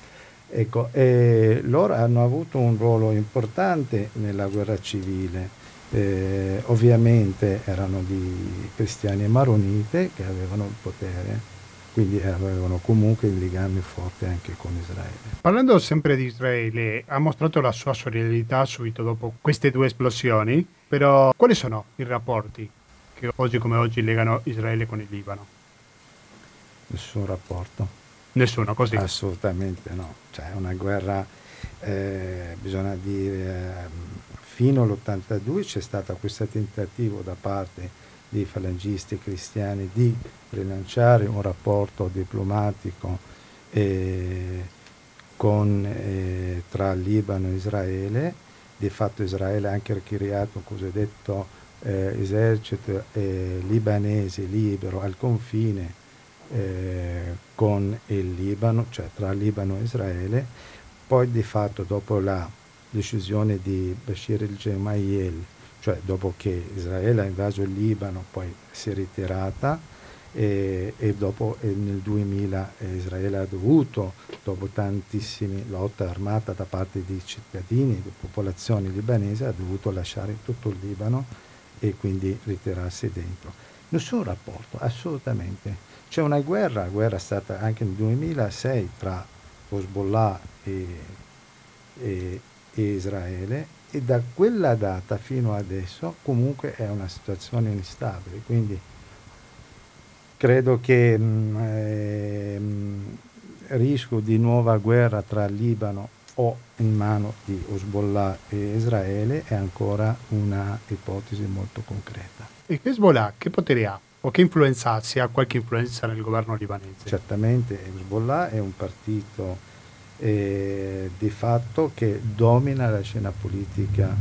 Ecco, loro hanno avuto un ruolo importante nella guerra civile. Eh, ovviamente erano di cristiani e maronite che avevano il potere, quindi avevano comunque il legame forte anche con Israele. Parlando sempre di Israele, ha mostrato la sua solidarietà subito dopo queste due esplosioni, però quali sono i rapporti che oggi come oggi legano Israele con il Libano? Nessun rapporto. Nessuno così? Assolutamente no, cioè una guerra, eh, bisogna dire, eh, fino all'82 c'è stato questo tentativo da parte dei falangisti cristiani di rilanciare un rapporto diplomatico eh, con, eh, tra Libano e Israele, di fatto Israele ha anche creato un cosiddetto eh, esercito eh, libanese libero al confine eh, con il Libano, cioè tra Libano e Israele, poi di fatto dopo la decisione di Bashir el-Gemayel cioè dopo che Israele ha invaso il Libano, poi si è ritirata e, e dopo e nel 2000 Israele ha dovuto, dopo tantissime lotte armate da parte di cittadini, di popolazioni libanesi, ha dovuto lasciare tutto il Libano e quindi ritirarsi dentro. Nessun rapporto, assolutamente. C'è una guerra, guerra è stata anche nel 2006 tra Hezbollah e, e, e Israele e da quella data fino adesso comunque è una situazione instabile, quindi credo che mh, mm, eh, rischio di nuova guerra tra Libano o in mano di Hezbollah e Israele è ancora una ipotesi molto concreta. Hezbollah che potere ha? O che influenza ha? Se ha qualche influenza nel governo libanese? Certamente Hezbollah è un partito eh, di fatto che domina la scena politica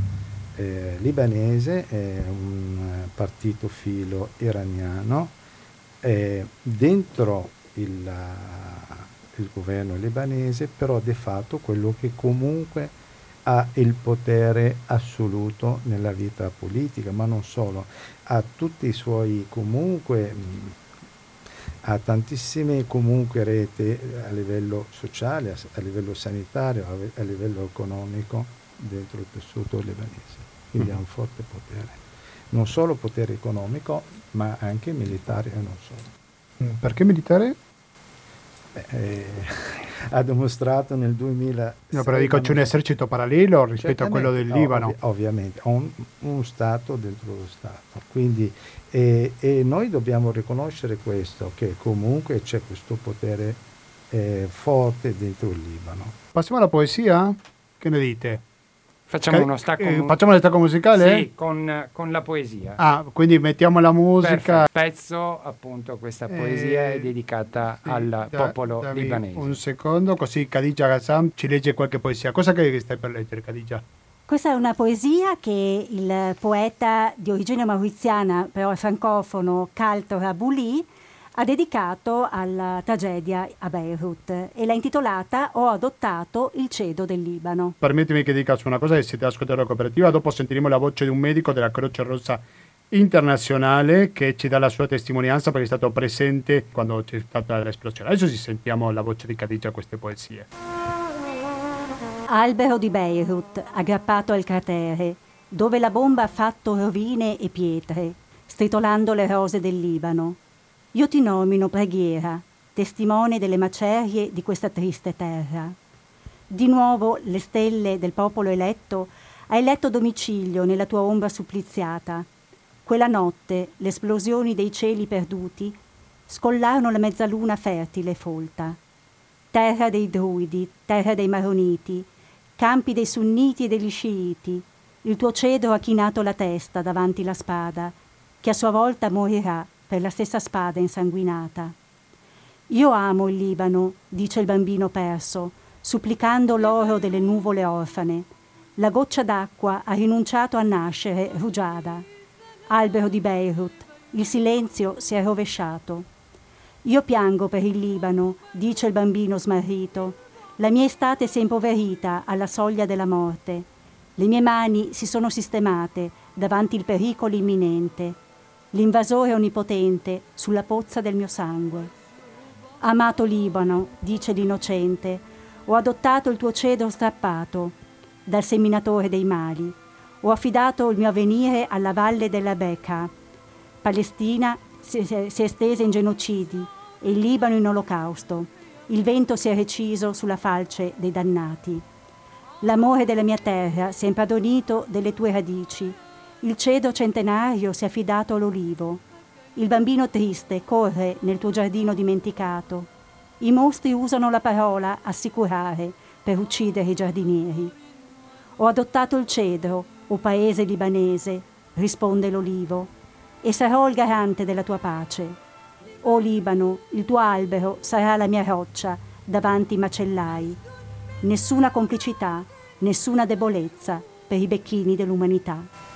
eh, libanese, è un partito filo iraniano eh, dentro il, il, governo libanese, però di fatto quello che comunque ha il potere assoluto nella vita politica, ma non solo, ha tutti i suoi comunque, ha tantissime comunque reti a livello sociale, a, a livello sanitario, a, a, livello economico dentro il tessuto libanese, quindi mm. ha un forte potere non solo potere economico, ma anche militare e non solo. Mm, perché militare? Eh, ha dimostrato nel 2000. No, però dico c'è un esercito parallelo rispetto a quello del Libano. Ovvi- ovviamente, un, un, Stato dentro lo Stato. Quindi, eh, e noi dobbiamo riconoscere questo, che comunque c'è questo potere eh, forte dentro il Libano. Passiamo alla poesia? Che ne dite? Facciamo uno stacco, eh, facciamo lo stacco musicale? Sì, con, con, la poesia. Ah, quindi mettiamo la musica. Il pezzo, appunto, questa poesia eh, è dedicata sì, al da, popolo libanese. Un secondo, così Khadija Ghassam ci legge qualche poesia. Cosa che stai per leggere, Khadija? Questa è una poesia che il poeta di origine mauriziana, però francofono, Kalto Rabouli, ha dedicato alla tragedia a Beirut e l'ha intitolata Ho adottato il cedo del Libano. Permettimi che dica su una cosa, siete ascoltando la cooperativa, dopo sentiremo la voce di un medico della Croce Rossa internazionale che ci dà la sua testimonianza perché è stato presente quando c'è stata l'esplosione. Adesso ci sentiamo la voce di Cadice a queste poesie. Albero di Beirut, aggrappato al cratere, dove la bomba ha fatto rovine e pietre, stritolando le rose del Libano. Io ti nomino preghiera, testimone delle macerie di questa triste terra. Di nuovo le stelle del popolo eletto hai eletto domicilio nella tua ombra suppliziata. Quella notte le esplosioni dei cieli perduti scollarono la mezzaluna fertile e folta. Terra dei druidi, terra dei maroniti, campi dei sunniti e degli sciiti, il tuo cedro ha chinato la testa davanti la spada, che a sua volta morirà per la stessa spada insanguinata. Io amo il Libano, dice il bambino perso, supplicando l'oro delle nuvole orfane. La goccia d'acqua ha rinunciato a nascere rugiada. Albero di Beirut, il silenzio si è rovesciato. Io piango per il Libano, dice il bambino smarrito. La mia estate si è impoverita alla soglia della morte. Le mie mani si sono sistemate davanti il pericolo imminente l'invasore onnipotente sulla pozza del mio sangue. Amato Libano, dice l'innocente, ho adottato il tuo cedro strappato dal seminatore dei mali, ho affidato il mio avvenire alla valle della Beca. Palestina si, è estesa in genocidi e il Libano in olocausto. Il vento si è reciso sulla falce dei dannati. L'amore della mia terra si è impadronito delle tue radici il cedo centenario si è affidato all'olivo. Il bambino triste corre nel tuo giardino dimenticato. I mostri usano la parola assicurare per uccidere i giardinieri. Ho adottato il cedro, o paese libanese, risponde l'olivo, e sarò il garante della tua pace. O Libano, il tuo albero sarà la mia roccia davanti i macellai. Nessuna complicità, nessuna debolezza per i becchini dell'umanità.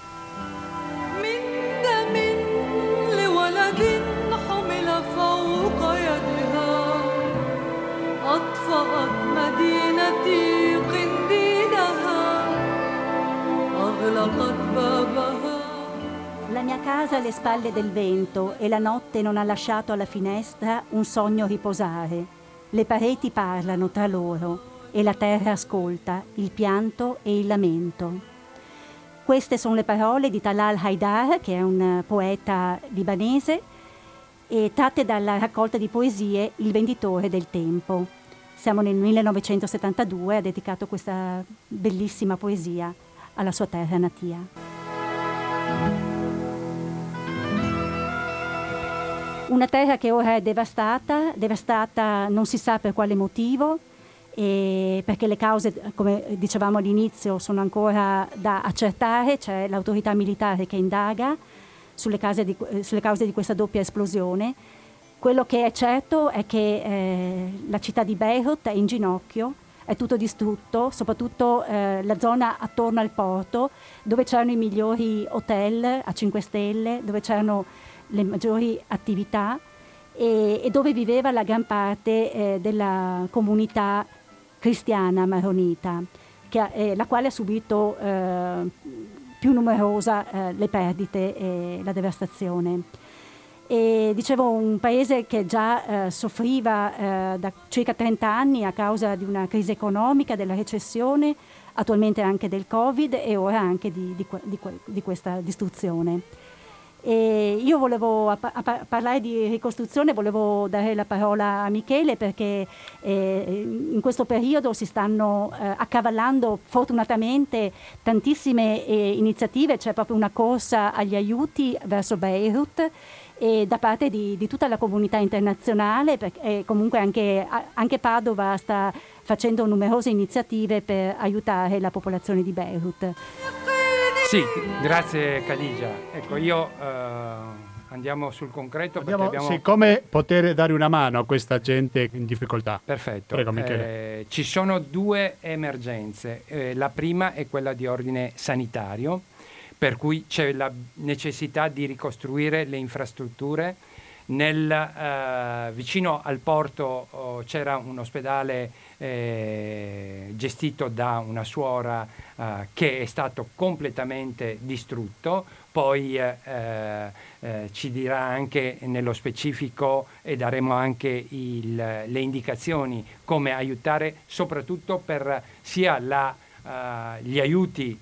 La mia casa alle spalle del vento e la notte non ha lasciato alla finestra un sogno riposare. Le pareti parlano tra loro e la terra ascolta il pianto e il lamento. Queste sono le parole di Talal Haidar, che è un poeta libanese, tratte dalla raccolta di poesie Il venditore del tempo. Siamo nel 1972, ha dedicato questa bellissima poesia alla sua terra natia. Una terra che ora è devastata, devastata non si sa per quale motivo, perché le cause, come dicevamo all'inizio, sono ancora da accertare, c'è l'autorità militare che indaga sulle, di, sulle cause di questa doppia esplosione. Quello che è certo è che eh, la città di Beirut è in ginocchio, è tutto distrutto, soprattutto eh, la zona attorno al porto, dove c'erano i migliori hotel a 5 stelle, dove c'erano le maggiori attività e, e dove viveva la gran parte eh, della comunità cristiana maronita, che, eh, la quale ha subito eh, più numerosa eh, le perdite e la devastazione. E, dicevo un paese che già eh, soffriva eh, da circa 30 anni a causa di una crisi economica, della recessione, attualmente anche del Covid e ora anche di, di, di, di questa distruzione. E io volevo a, a parlare di ricostruzione, volevo dare la parola a Michele perché eh, in questo periodo si stanno eh, accavallando fortunatamente tantissime eh, iniziative, c'è proprio una corsa agli aiuti verso Beirut e da parte di, di tutta la comunità internazionale e comunque anche, anche Padova sta facendo numerose iniziative per aiutare la popolazione di Beirut. Sì, grazie Caligia. Ecco, io eh, andiamo sul concreto. Andiamo, abbiamo... sì, come poter dare una mano a questa gente in difficoltà? Perfetto. Prego. Eh, ci sono due emergenze. Eh, la prima è quella di ordine sanitario, per cui c'è la necessità di ricostruire le infrastrutture. Nel, eh, vicino al porto oh, c'era un ospedale eh, gestito da una suora eh, che è stato completamente distrutto, poi eh, eh, ci dirà anche nello specifico e daremo anche il, le indicazioni come aiutare soprattutto per sia la, eh, gli aiuti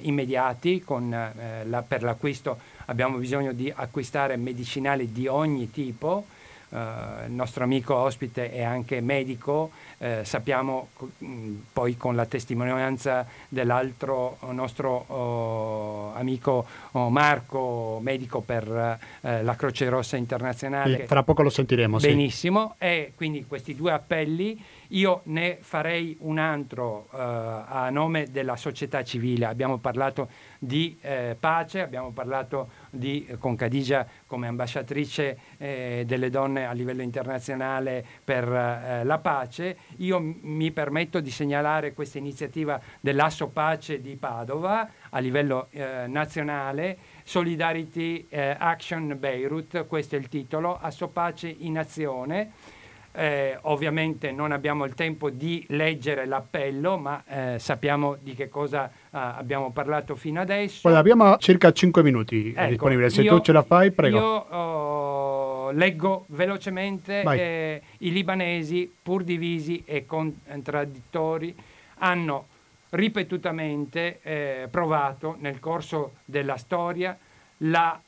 immediati con, la, per l'acquisto abbiamo bisogno di acquistare medicinali di ogni tipo. Uh, il nostro amico ospite è anche medico, uh, sappiamo mh, mm, poi con la testimonianza dell'altro nostro uh, amico oh, Marco, medico per eh, la Croce Rossa Internazionale. Fra poco lo sentiremo. Benissimo, sì. e quindi questi due appelli io ne farei un altro uh, a nome della società civile. Abbiamo parlato di eh, pace, abbiamo parlato di, eh, con Cadigia come ambasciatrice eh, delle donne a livello internazionale per eh, la pace. Io mi permetto di segnalare questa iniziativa dell'Asso Pace di Padova a livello eh, nazionale. Solidarity Action Beirut, questo è il titolo, Asso Pace in azione eh, ovviamente non abbiamo il tempo di leggere l'appello, ma eh, sappiamo di che cosa eh, abbiamo parlato fino adesso. Guarda, abbiamo circa 5 minuti ecco, disponibili. Se io, tu ce la fai, prego. Io oh, leggo velocemente. Eh, I libanesi, pur divisi e contraddittori, hanno ripetutamente eh, provato nel corso della storia la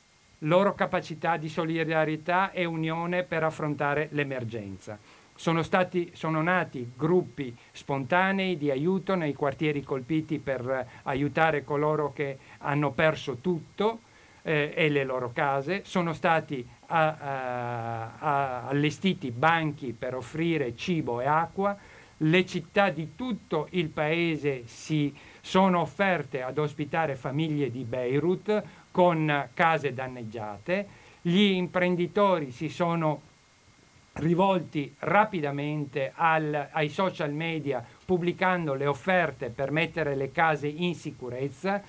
loro capacità di solidarietà e unione per affrontare l'emergenza. Sono, stati, sono nati gruppi spontanei di aiuto nei quartieri colpiti per aiutare coloro che hanno perso tutto eh, e le loro case, sono stati a, a, a, allestiti banchi per offrire cibo e acqua, le città di tutto il paese si sono offerte ad ospitare famiglie di Beirut, con case danneggiate, gli imprenditori si sono rivolti rapidamente al, ai social media pubblicando le offerte per mettere le case in sicurezza,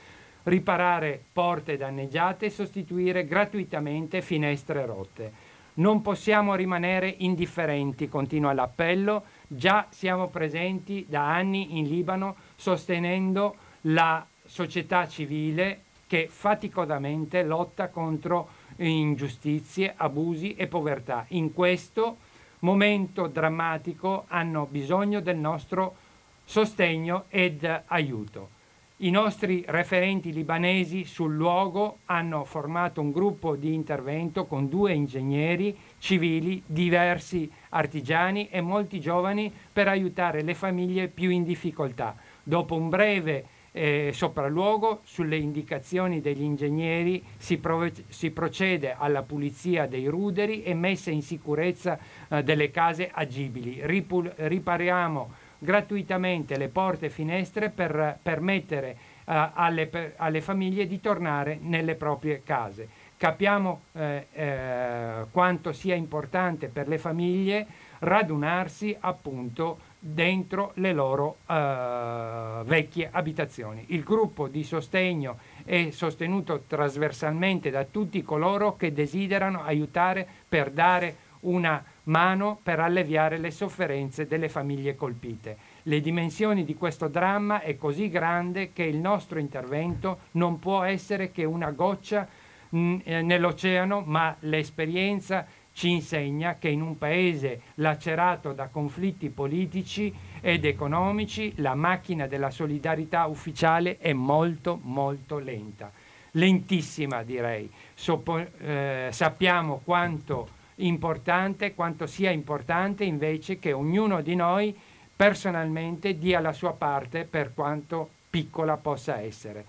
riparare porte danneggiate e sostituire gratuitamente finestre rotte. Non possiamo rimanere indifferenti, continua l'appello, già siamo presenti da anni in Libano sostenendo la società civile che faticosamente lotta contro ingiustizie, abusi e povertà. In questo momento drammatico hanno bisogno del nostro sostegno ed aiuto. I nostri referenti libanesi sul luogo hanno formato un gruppo di intervento con due ingegneri civili, diversi artigiani e molti giovani per aiutare le famiglie più in difficoltà. Dopo un breve eh, sopralluogo, sulle indicazioni degli ingegneri si, prove- si, procede alla pulizia dei ruderi e messa in sicurezza eh, delle case agibili. Ripul- ripariamo gratuitamente le porte e finestre per permettere eh, alle, per, alle, famiglie di tornare nelle proprie case. Capiamo eh, eh, quanto sia importante per le famiglie radunarsi appunto dentro le loro uh, vecchie abitazioni. Il gruppo di sostegno è sostenuto trasversalmente da tutti coloro che desiderano aiutare per dare una mano per alleviare le sofferenze delle famiglie colpite. Le dimensioni di questo dramma è così grande che il nostro intervento non può essere che una goccia mh, eh, nell'oceano, ma l'esperienza ci insegna che in un paese lacerato da conflitti politici ed economici la macchina della solidarietà ufficiale è molto molto lenta, lentissima direi. Soppo, eh, sappiamo quanto importante, quanto sia importante invece che ognuno di noi personalmente dia la sua parte per quanto piccola possa essere.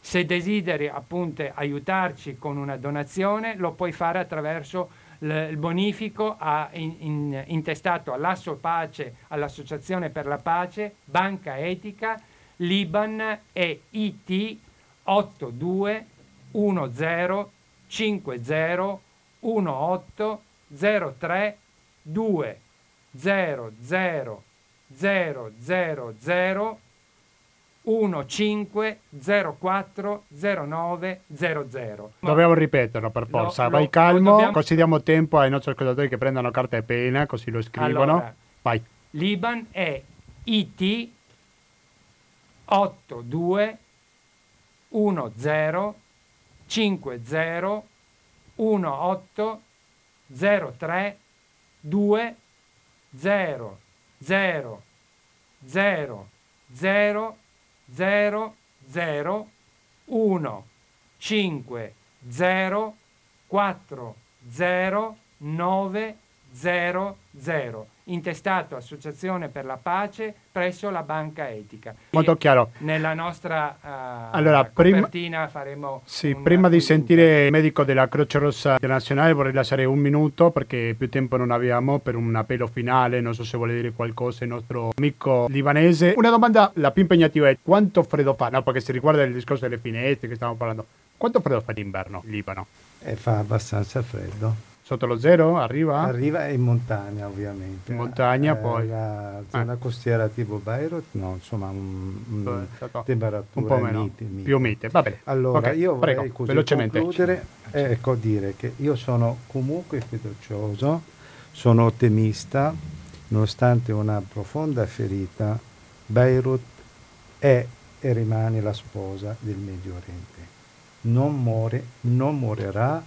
Se desideri appunto aiutarci con una donazione lo puoi fare attraverso il bonifico ha in, in, intestato all'Asso Pace, all'Associazione per la Pace, Banca Etica, Liban e IT 82 10 50 18 03 2 0 0 0 0 0 15040900. Dobbiamo ripeterlo per forza, lo, vai lo, calmo, lo dobbiamo... così diamo tempo ai nostri ascoltatori che prendano carta e penna, così lo scrivono. Allora, vai. Liban è IT 82 10 50 18 03 2 0 0 0 0 0 0 1 5 0 4 0 9 0 0 intestato Associazione per la Pace presso la Banca Etica. Molto e chiaro. Nella nostra uh, allora, copertina prima, faremo... Sì, prima di sentire il medico della Croce Rossa Internazionale vorrei lasciare un minuto perché più tempo non abbiamo per un appello finale, non so se vuole dire qualcosa il nostro amico libanese. Una domanda, la più impegnativa è quanto freddo fa? No, perché si riguarda il discorso delle finestre che stiamo parlando. Quanto freddo fa d'inverno in Libano? E eh, fa abbastanza freddo. Sotto lo zero arriva? Arriva in montagna ovviamente. In montagna eh, poi? La zona eh. costiera tipo Beirut, no, insomma un, un temperatura un po' meno, mite, mite. più mite, va bene. Allora okay, io vorrei prego, così velocemente. concludere, ecco dire che io sono comunque fiducioso, sono ottimista, nonostante una profonda ferita, Beirut è e rimane la sposa del Medio Oriente. Non muore, non morirà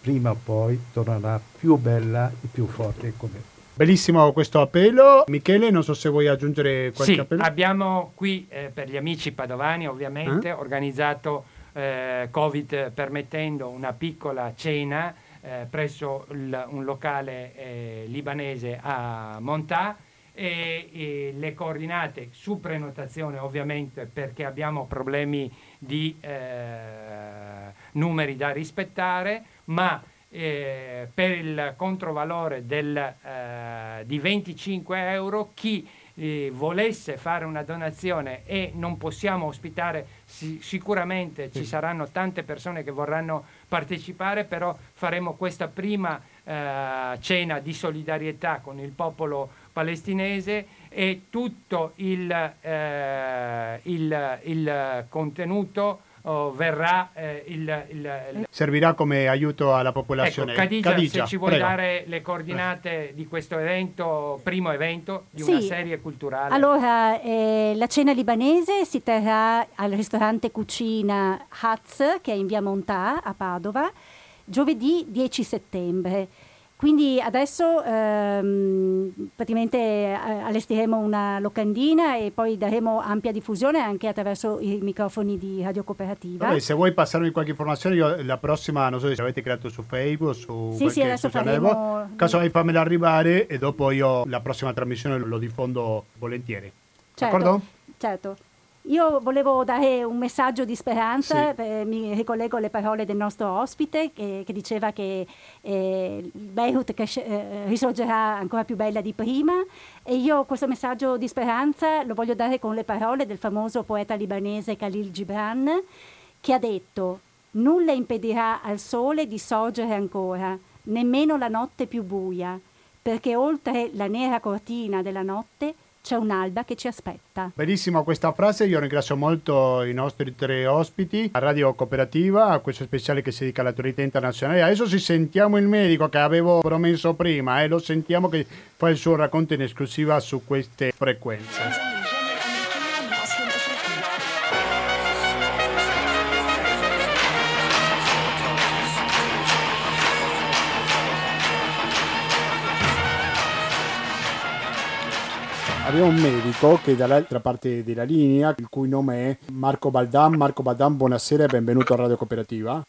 prima o poi tornerà più bella e più forte come Bellissimo questo appello. Michele, non so se vuoi aggiungere qualche sì, appello. abbiamo qui eh, per gli amici padovani ovviamente eh? organizzato eh, Covid permettendo una piccola cena eh, presso il, un locale eh, libanese a Montà e, e, le coordinate su prenotazione ovviamente perché abbiamo problemi di eh, numeri da rispettare ma eh, per il controvalore del, eh, di 25 euro chi eh, volesse fare una donazione e non possiamo ospitare, si, sicuramente ci saranno tante persone che vorranno partecipare, però faremo questa prima eh, cena di solidarietà con il popolo palestinese e tutto il, eh, il, il contenuto oh, verrà eh, il, il, il, Servirà come aiuto alla popolazione. Ecco, Khadija, Khadija, se ci vuoi prego. dare le coordinate di questo evento, primo evento di sì. una serie culturale. Allora, eh, la cena libanese si terrà al ristorante Cucina Hatz, che è in via Montà a Padova, giovedì 10 settembre. Quindi adesso ehm, praticamente eh, allestiremo una locandina e poi daremo ampia diffusione anche attraverso i microfoni di Radio Cooperativa. Vabbè, se vuoi passarmi qualche informazione, io la prossima, non so se avete creato su Facebook, su sì, sì, adesso faremo... Caso fammela arrivare e dopo io la prossima trasmissione lo diffondo volentieri. Certo, D'accordo? Certo. Io volevo dare un messaggio di speranza, sì. eh, mi ricollego alle parole del nostro ospite che, che diceva che eh, Beirut cresce, eh, risorgerà ancora più bella di prima e io questo messaggio di speranza lo voglio dare con le parole del famoso poeta libanese Khalil Gibran che ha detto nulla impedirà al sole di sorgere ancora, nemmeno la notte più buia, perché oltre la nera cortina della notte c'è un'alba che ci aspetta. Benissimo questa frase, io ringrazio molto i nostri tre ospiti, a Radio Cooperativa, a questo speciale che si dedica all'autorità internazionale. Adesso ci sentiamo il medico che avevo promesso prima e eh? lo sentiamo che fa il suo racconto in esclusiva su queste frequenze. Abbiamo un medico che è dall'altra parte della linea, il cui nome è Marco Baldan. Marco Baldan, buonasera e benvenuto a Radio Cooperativa.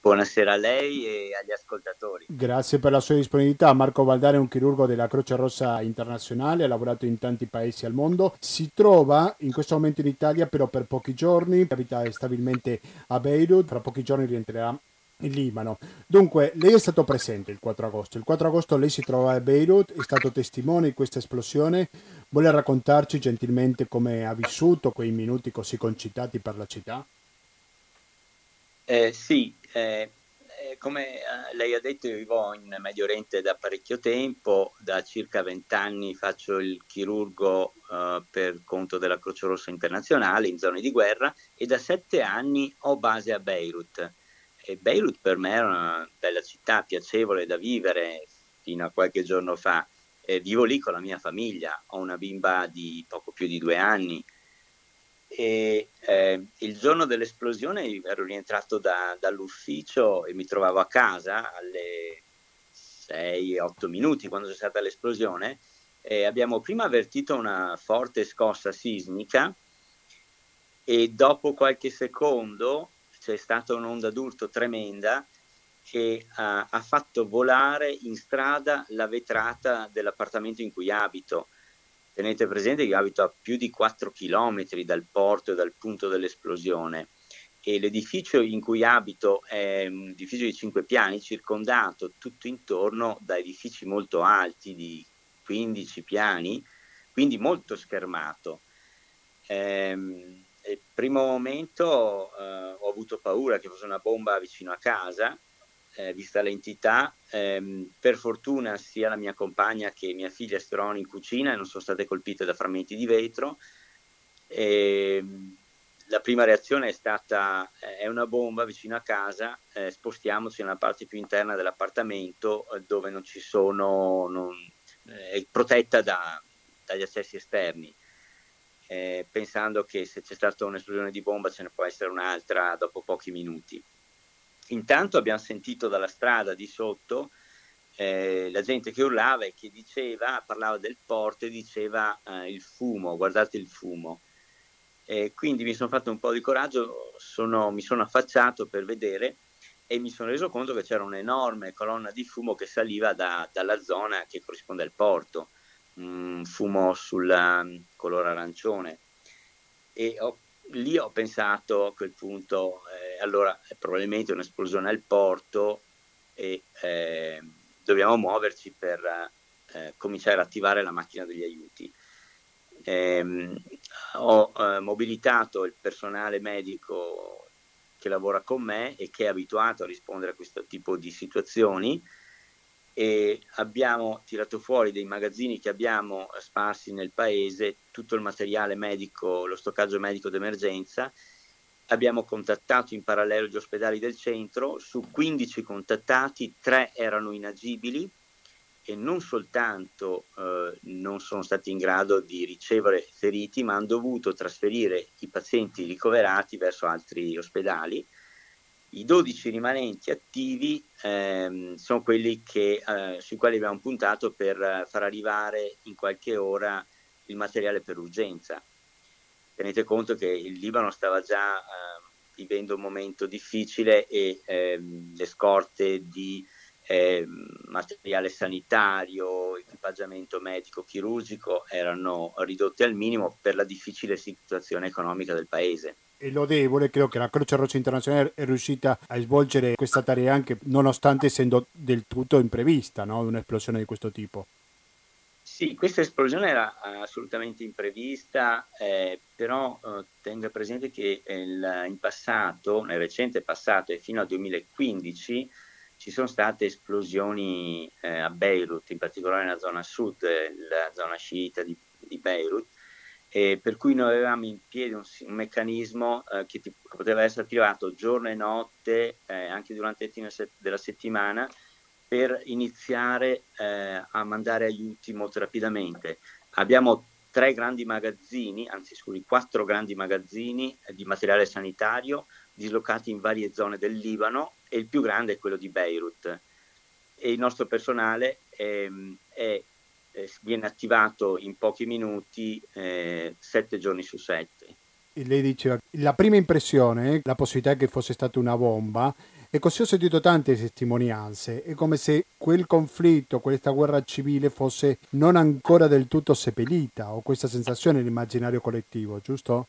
Buonasera a lei e agli ascoltatori. Grazie per la sua disponibilità. Marco Valdare è un chirurgo della Croce Rossa Internazionale, ha lavorato in tanti paesi al mondo. Si trova in questo momento in Italia però per pochi giorni, abita stabilmente a Beirut, tra pochi giorni rientrerà in Libano. Dunque, lei è stato presente il 4 agosto. Il 4 agosto lei si trovava a Beirut, è stato testimone di questa esplosione. Vuole raccontarci gentilmente come ha vissuto quei minuti così concitati per la città? Eh, sì, eh, eh come eh, lei ha detto, io vivo in Medio Oriente da parecchio tempo, da circa vent'anni faccio il chirurgo eh, per conto della Croce Rossa Internazionale in zone di guerra e da sette anni ho base a Beirut e Beirut per me era una bella città, piacevole da vivere fino a qualche giorno fa. Eh, vivo lì con la mia famiglia, ho una bimba di poco più di due anni e eh, il giorno dell'esplosione ero rientrato da, dall'ufficio e mi trovavo a casa alle 6-8 minuti quando c'è stata l'esplosione e abbiamo prima avvertito una forte scossa sismica e dopo qualche secondo c'è stata un'onda d'urto tremenda che ha, ha fatto volare in strada la vetrata dell'appartamento in cui abito. Tenete presente che io abito a più di 4 km dal porto e dal punto dell'esplosione e l'edificio in cui abito è un edificio di 5 piani circondato tutto intorno da edifici molto alti di 15 piani, quindi molto schermato. Ehm, il primo momento eh, ho avuto paura che fosse una bomba vicino a casa, eh, vista l'entità. Eh, per fortuna sia la mia compagna che mia figlia si trovano in cucina e non sono state colpite da frammenti di vetro. E, ehm, la prima reazione è stata eh, è una bomba vicino a casa, eh, spostiamoci nella parte più interna dell'appartamento eh, dove non ci sono, non, è protetta da, dagli accessi esterni eh, pensando che se c'è stata un'esplosione di bomba ce ne può essere un'altra dopo pochi minuti. Intanto abbiamo sentito dalla strada di sotto eh, la gente che urlava e che diceva, parlava del porto e diceva eh, il fumo, guardate il fumo. E quindi mi sono fatto un po' di coraggio, sono, mi sono affacciato per vedere e mi sono reso conto che c'era un'enorme colonna di fumo che saliva da, dalla zona che corrisponde al porto un fumo sul um, colore arancione e ho, lì ho pensato a quel punto, eh, allora è probabilmente un'esplosione al porto e eh, dobbiamo muoverci per eh, cominciare ad attivare la macchina degli aiuti. Ehm, ho eh, mobilitato il personale medico che lavora con me e che è abituato a rispondere a questo tipo di situazioni e abbiamo tirato fuori dei magazzini che abbiamo sparsi nel paese, tutto il materiale medico, lo stoccaggio medico d'emergenza abbiamo contattato in parallelo gli ospedali del centro, su 15 contattati 3 erano inagibili e non soltanto eh, non sono stati in grado di ricevere feriti, ma hanno dovuto trasferire i pazienti ricoverati verso altri ospedali. I 12 rimanenti attivi ehm, sono quelli che, eh, sui quali abbiamo puntato per far arrivare in qualche ora il materiale per urgenza. Tenete conto che il Libano stava già eh, vivendo un momento difficile e ehm, le scorte di eh, materiale sanitario, equipaggiamento medico, chirurgico erano ridotte al minimo per la difficile situazione economica del paese. È lodevole, credo che la Croce Rossa Internazionale è riuscita a svolgere questa tarea anche nonostante essendo del tutto imprevista, no? un'esplosione di questo tipo. Sì, questa esplosione era assolutamente imprevista, eh, però eh, tenga presente che il, in passato, nel recente passato e fino al 2015, ci sono state esplosioni eh, a Beirut, in particolare nella zona sud, la zona sciita di, di Beirut, per cui noi avevamo in piedi un, un meccanismo eh, che, ti, poteva essere attivato giorno e notte, eh, anche durante il fine se- della settimana, per iniziare eh, a mandare aiuti molto rapidamente. Abbiamo tre grandi magazzini, anzi scusami, quattro grandi magazzini eh, di materiale sanitario dislocati in varie zone del Libano e il più grande è quello di Beirut. E il nostro personale ehm, è, è, viene attivato in pochi minuti, eh, sette giorni su sette. Lei diceva, la prima impressione, la possibilità che fosse stata una bomba, e così ho sentito tante testimonianze, è come se quel conflitto, questa guerra civile fosse non ancora del tutto seppellita, ho questa sensazione nell'immaginario collettivo, giusto?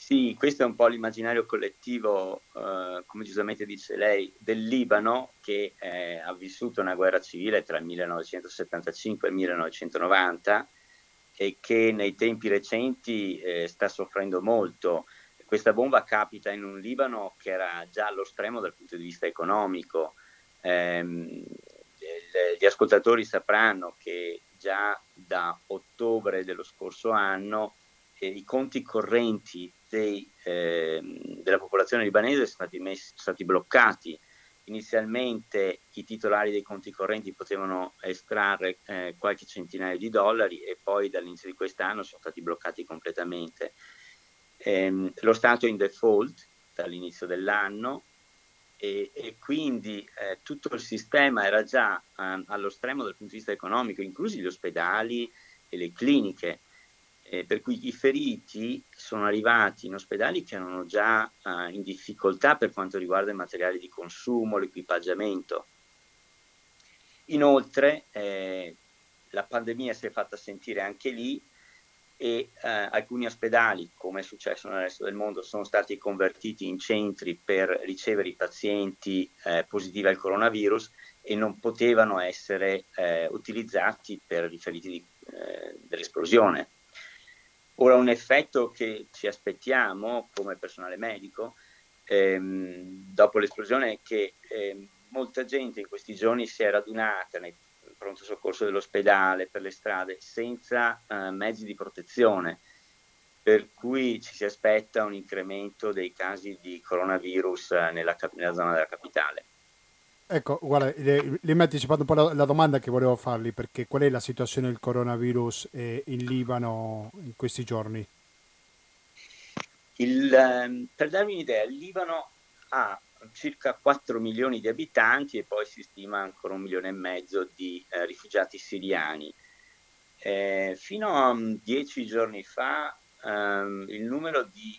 Sì, questo è un po' l'immaginario collettivo, eh, come giustamente dice lei, del Libano che eh, ha vissuto una guerra civile tra il 1975 e il 1990 e che nei tempi recenti eh, sta soffrendo molto questa bomba capita in un Libano che era già allo stremo dal punto di vista economico. Eh, gli ascoltatori sapranno che già da ottobre dello scorso anno eh, i conti correnti dei, eh, della popolazione libanese sono stati, messi, stati bloccati. Inizialmente i titolari dei conti correnti potevano estrarre eh, qualche centinaio di dollari e poi dall'inizio di quest'anno sono stati bloccati completamente. Ehm, lo Stato è in default dall'inizio dell'anno e, e quindi eh, tutto il sistema era già eh, allo stremo dal punto di vista economico, inclusi gli ospedali e le cliniche, eh, per cui i feriti sono arrivati in ospedali che erano già eh, in difficoltà per quanto riguarda i materiali di consumo, l'equipaggiamento. Inoltre eh, la pandemia si è fatta sentire anche lì e eh, alcuni ospedali, come è successo nel resto del mondo, sono stati convertiti in centri per ricevere i pazienti eh, positivi al coronavirus e non potevano essere eh, utilizzati per i feriti di, dell'esplosione. Ora un effetto che ci aspettiamo come personale medico ehm, dopo l'esplosione è che ehm, molta gente in questi giorni si è radunata nei pronto soccorso dell'ospedale, per le strade, senza eh, mezzi di protezione, per cui ci si aspetta un incremento dei casi di coronavirus eh, nella, nella zona della capitale. Ecco, guarda, le mi ha anticipato un po' la, la, domanda che volevo fargli, perché qual è la situazione del coronavirus eh, in Libano in questi giorni? Il, ehm, per darvi un'idea, il Libano ha circa 4 milioni di abitanti e poi si stima ancora un milione e mezzo di eh, rifugiati siriani. Eh, fino a um, dieci giorni fa ehm, il numero di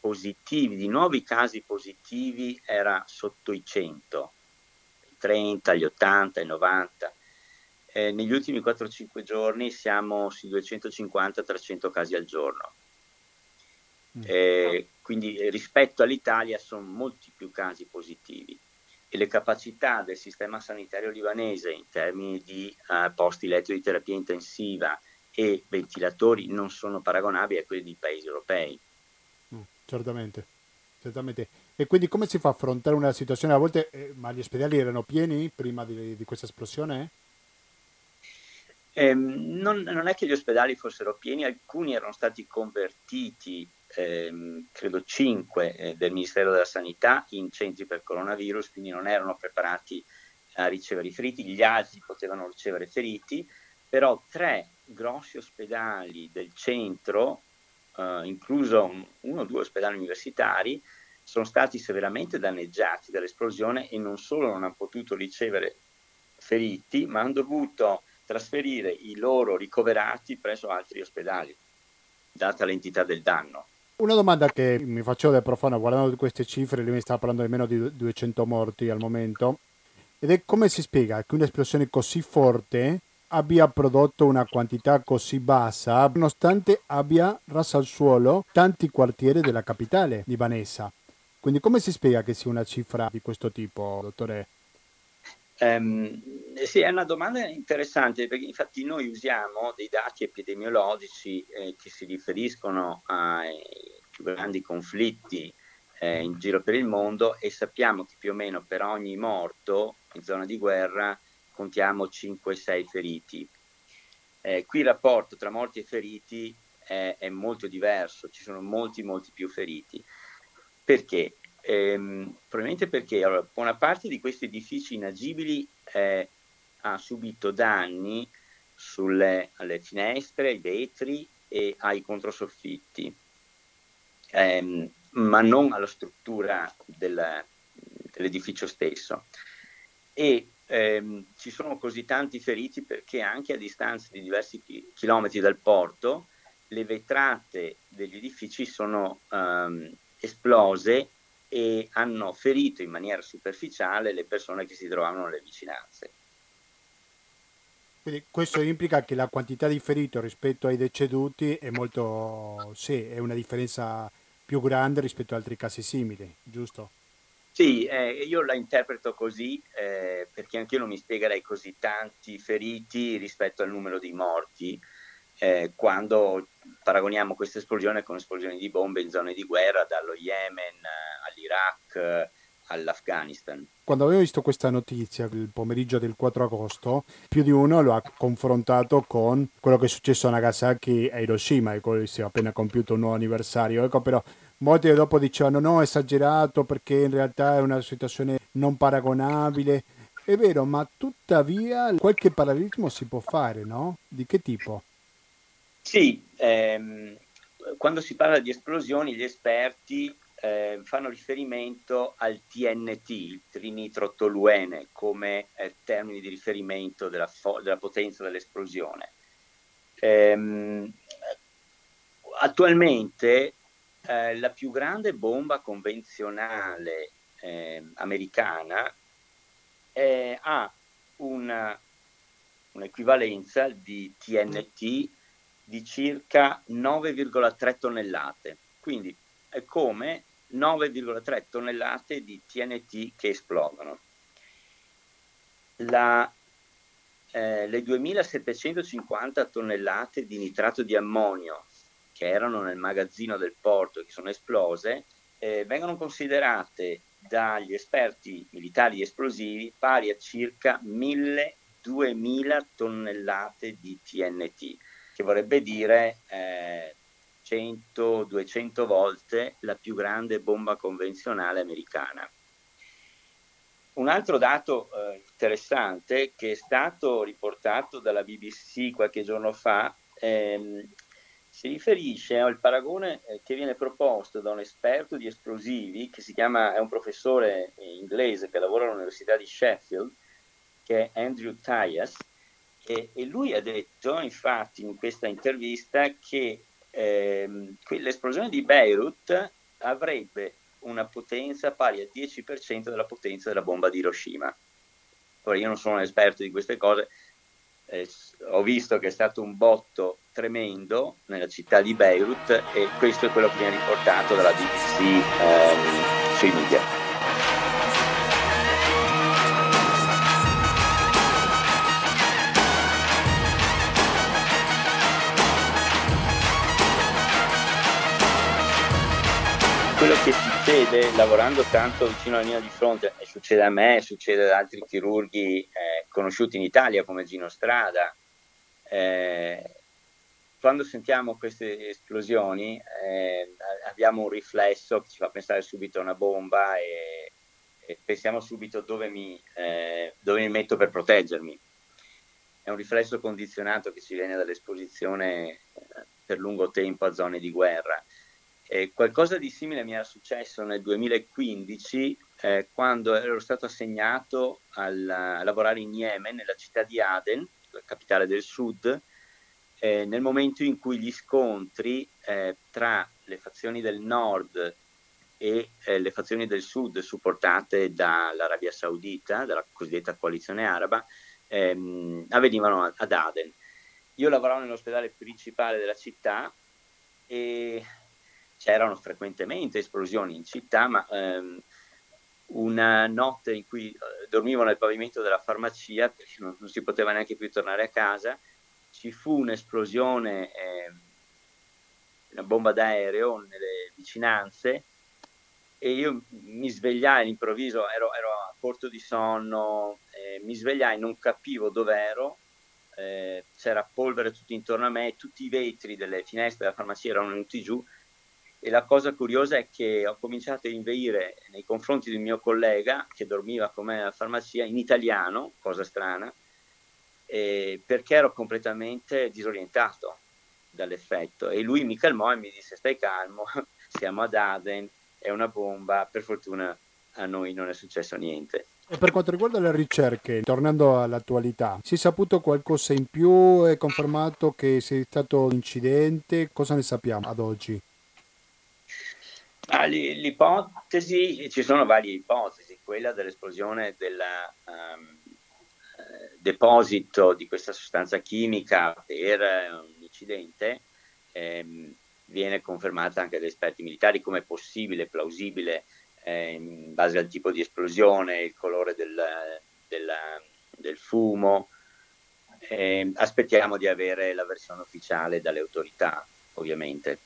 positivi, di nuovi casi positivi era sotto i 100, i 30, gli 80, i 90. Eh, negli ultimi 4-5 giorni siamo sui 250-300 casi al giorno. Mm. Eh, quindi eh, rispetto all'Italia sono molti più casi positivi e le capacità del sistema sanitario libanese in termini di uh, posti letto di terapia intensiva e ventilatori non sono paragonabili a quelli dei paesi europei. Mm, certamente, certamente. E quindi come si fa a affrontare una situazione? A volte, eh, ma gli ospedali erano pieni prima di, di questa esplosione? Eh, non, non, è che gli ospedali fossero pieni, alcuni erano stati convertiti ehm, credo 5 eh, del Ministero della Sanità in centri per coronavirus, quindi non erano preparati a ricevere i feriti, gli altri potevano ricevere feriti, però tre grossi ospedali del centro, eh, incluso un, uno o due ospedali universitari, sono stati severamente danneggiati dall'esplosione e non solo non hanno potuto ricevere feriti, ma hanno dovuto trasferire i loro ricoverati presso altri ospedali, data l'entità del danno. Una domanda che mi facevo da profano guardando queste cifre, lei mi stava parlando di meno di 200 morti al momento, ed è come si spiega che un'esplosione così forte abbia prodotto una quantità così bassa, nonostante abbia raso al suolo tanti quartieri della capitale libanesa. Quindi come si spiega che sia una cifra di questo tipo, dottore? Um, sì, è una domanda interessante perché infatti noi usiamo dei dati epidemiologici eh, che si riferiscono ai più grandi conflitti eh, in giro per il mondo e sappiamo che più o meno per ogni morto in zona di guerra contiamo 5-6 feriti. Eh, qui il rapporto tra morti e feriti è, è, molto diverso, ci sono molti molti più feriti. Perché? Ehm, probabilmente perché allora, buona parte di questi edifici inagibili eh, ha subito danni sulle finestre, ai vetri e ai controsoffitti, ehm, ma non alla struttura del, dell'edificio stesso. E ehm, ci sono così tanti feriti perché anche a distanza di diversi chi- chilometri dal porto le vetrate degli edifici sono ehm, esplose e hanno ferito in maniera superficiale le persone che si trovavano nelle vicinanze. Quindi questo implica che la quantità di feriti rispetto ai deceduti è molto, sì, è una differenza più grande rispetto ad altri casi simili, giusto? Sì, eh, io la interpreto così eh, perché anche io non mi spiegherei così tanti feriti rispetto al numero di morti eh, quando paragoniamo questa esplosione con esplosioni di bombe in zone di guerra dallo Yemen all'Iraq all'Afghanistan. Quando avevo visto questa notizia il pomeriggio del 4 agosto, più di uno lo ha confrontato con quello che è successo a Nagasaki e Hiroshima, e cui si è appena compiuto un nuovo anniversario. Ecco, però molti dopo dicevano no, esagerato perché in realtà è una situazione non paragonabile. È vero, ma tuttavia qualche parallelismo si può fare, no? Di che tipo? Sì, ehm, quando si parla di esplosioni gli esperti eh, fanno riferimento al TNT, il trinitrotoluene, come eh, termini di riferimento della, fo- della potenza dell'esplosione. Ehm, attualmente eh, la più grande bomba convenzionale ehm, americana ha una, un'equivalenza di TNT di circa 9,3 tonnellate. Quindi è come 9,3 tonnellate di TNT che esplodono. La, eh, le 2750 tonnellate di nitrato di ammonio che erano nel magazzino del porto e che sono esplose eh, vengono considerate dagli esperti militari esplosivi pari a circa 1000-2000 tonnellate di TNT, che vorrebbe dire eh, 100-200 volte la più grande bomba convenzionale americana. Un altro dato eh, interessante che è stato riportato dalla BBC qualche giorno fa ehm, si riferisce al paragone eh, che viene proposto da un esperto di esplosivi che si chiama, è un professore inglese che lavora all'Università di Sheffield, che è Andrew Tyas, e, e lui ha detto infatti in questa intervista che ehm, l'esplosione di Beirut avrebbe una potenza pari al 10% della potenza della bomba di Hiroshima. Ora io non sono un esperto di queste cose, eh, ho visto che è stato un botto tremendo nella città di Beirut e questo è quello che viene riportato dalla BBC ehm, sui media. Succede lavorando tanto vicino alla linea di fronte, e succede a me, succede ad altri chirurghi eh, conosciuti in Italia come Gino Strada, eh, quando sentiamo queste esplosioni eh, abbiamo un riflesso che ci fa pensare subito a una bomba e, e pensiamo subito dove mi, eh, dove mi metto per proteggermi. È un riflesso condizionato che ci viene dall'esposizione eh, per lungo tempo a zone di guerra. E qualcosa di simile mi era successo nel 2015 eh, quando ero stato assegnato al, a lavorare in Yemen, nella città di Aden, la capitale del sud, eh, nel momento in cui gli scontri eh, tra le fazioni del nord e eh, le fazioni del sud supportate dall'Arabia Saudita, dalla cosiddetta coalizione araba, ehm, avvenivano ad Aden. Io lavoravo nell'ospedale principale della città e c'erano frequentemente esplosioni in città, ma ehm, una notte in cui eh, dormivo nel pavimento della farmacia perché non, non, si poteva neanche più tornare a casa, ci fu un'esplosione, eh, una bomba d'aereo nelle vicinanze e io mi svegliai all'improvviso, ero, ero a corto di sonno, eh, mi svegliai, non capivo dove ero, eh, c'era polvere tutto intorno a me, tutti i vetri delle finestre della farmacia erano venuti giù e la cosa curiosa è che ho cominciato a inveire nei confronti del mio collega che dormiva con me alla farmacia in italiano, cosa strana, eh, perché ero completamente disorientato dall'effetto e lui mi calmò e mi disse stai calmo, siamo ad Aden, è una bomba, per fortuna a noi non è successo niente. E per quanto riguarda le ricerche, tornando all'attualità, si è saputo qualcosa in più? È confermato che sia stato un incidente? Cosa ne sappiamo ad oggi? Ah, l'ipotesi, ci sono varie ipotesi, quella dell'esplosione del um, deposito di questa sostanza chimica per un incidente ehm, viene confermata anche dagli esperti militari come possibile, plausibile, eh, in base al tipo di esplosione, il colore del, del, del fumo. Eh, aspettiamo di avere la versione ufficiale dalle autorità, ovviamente.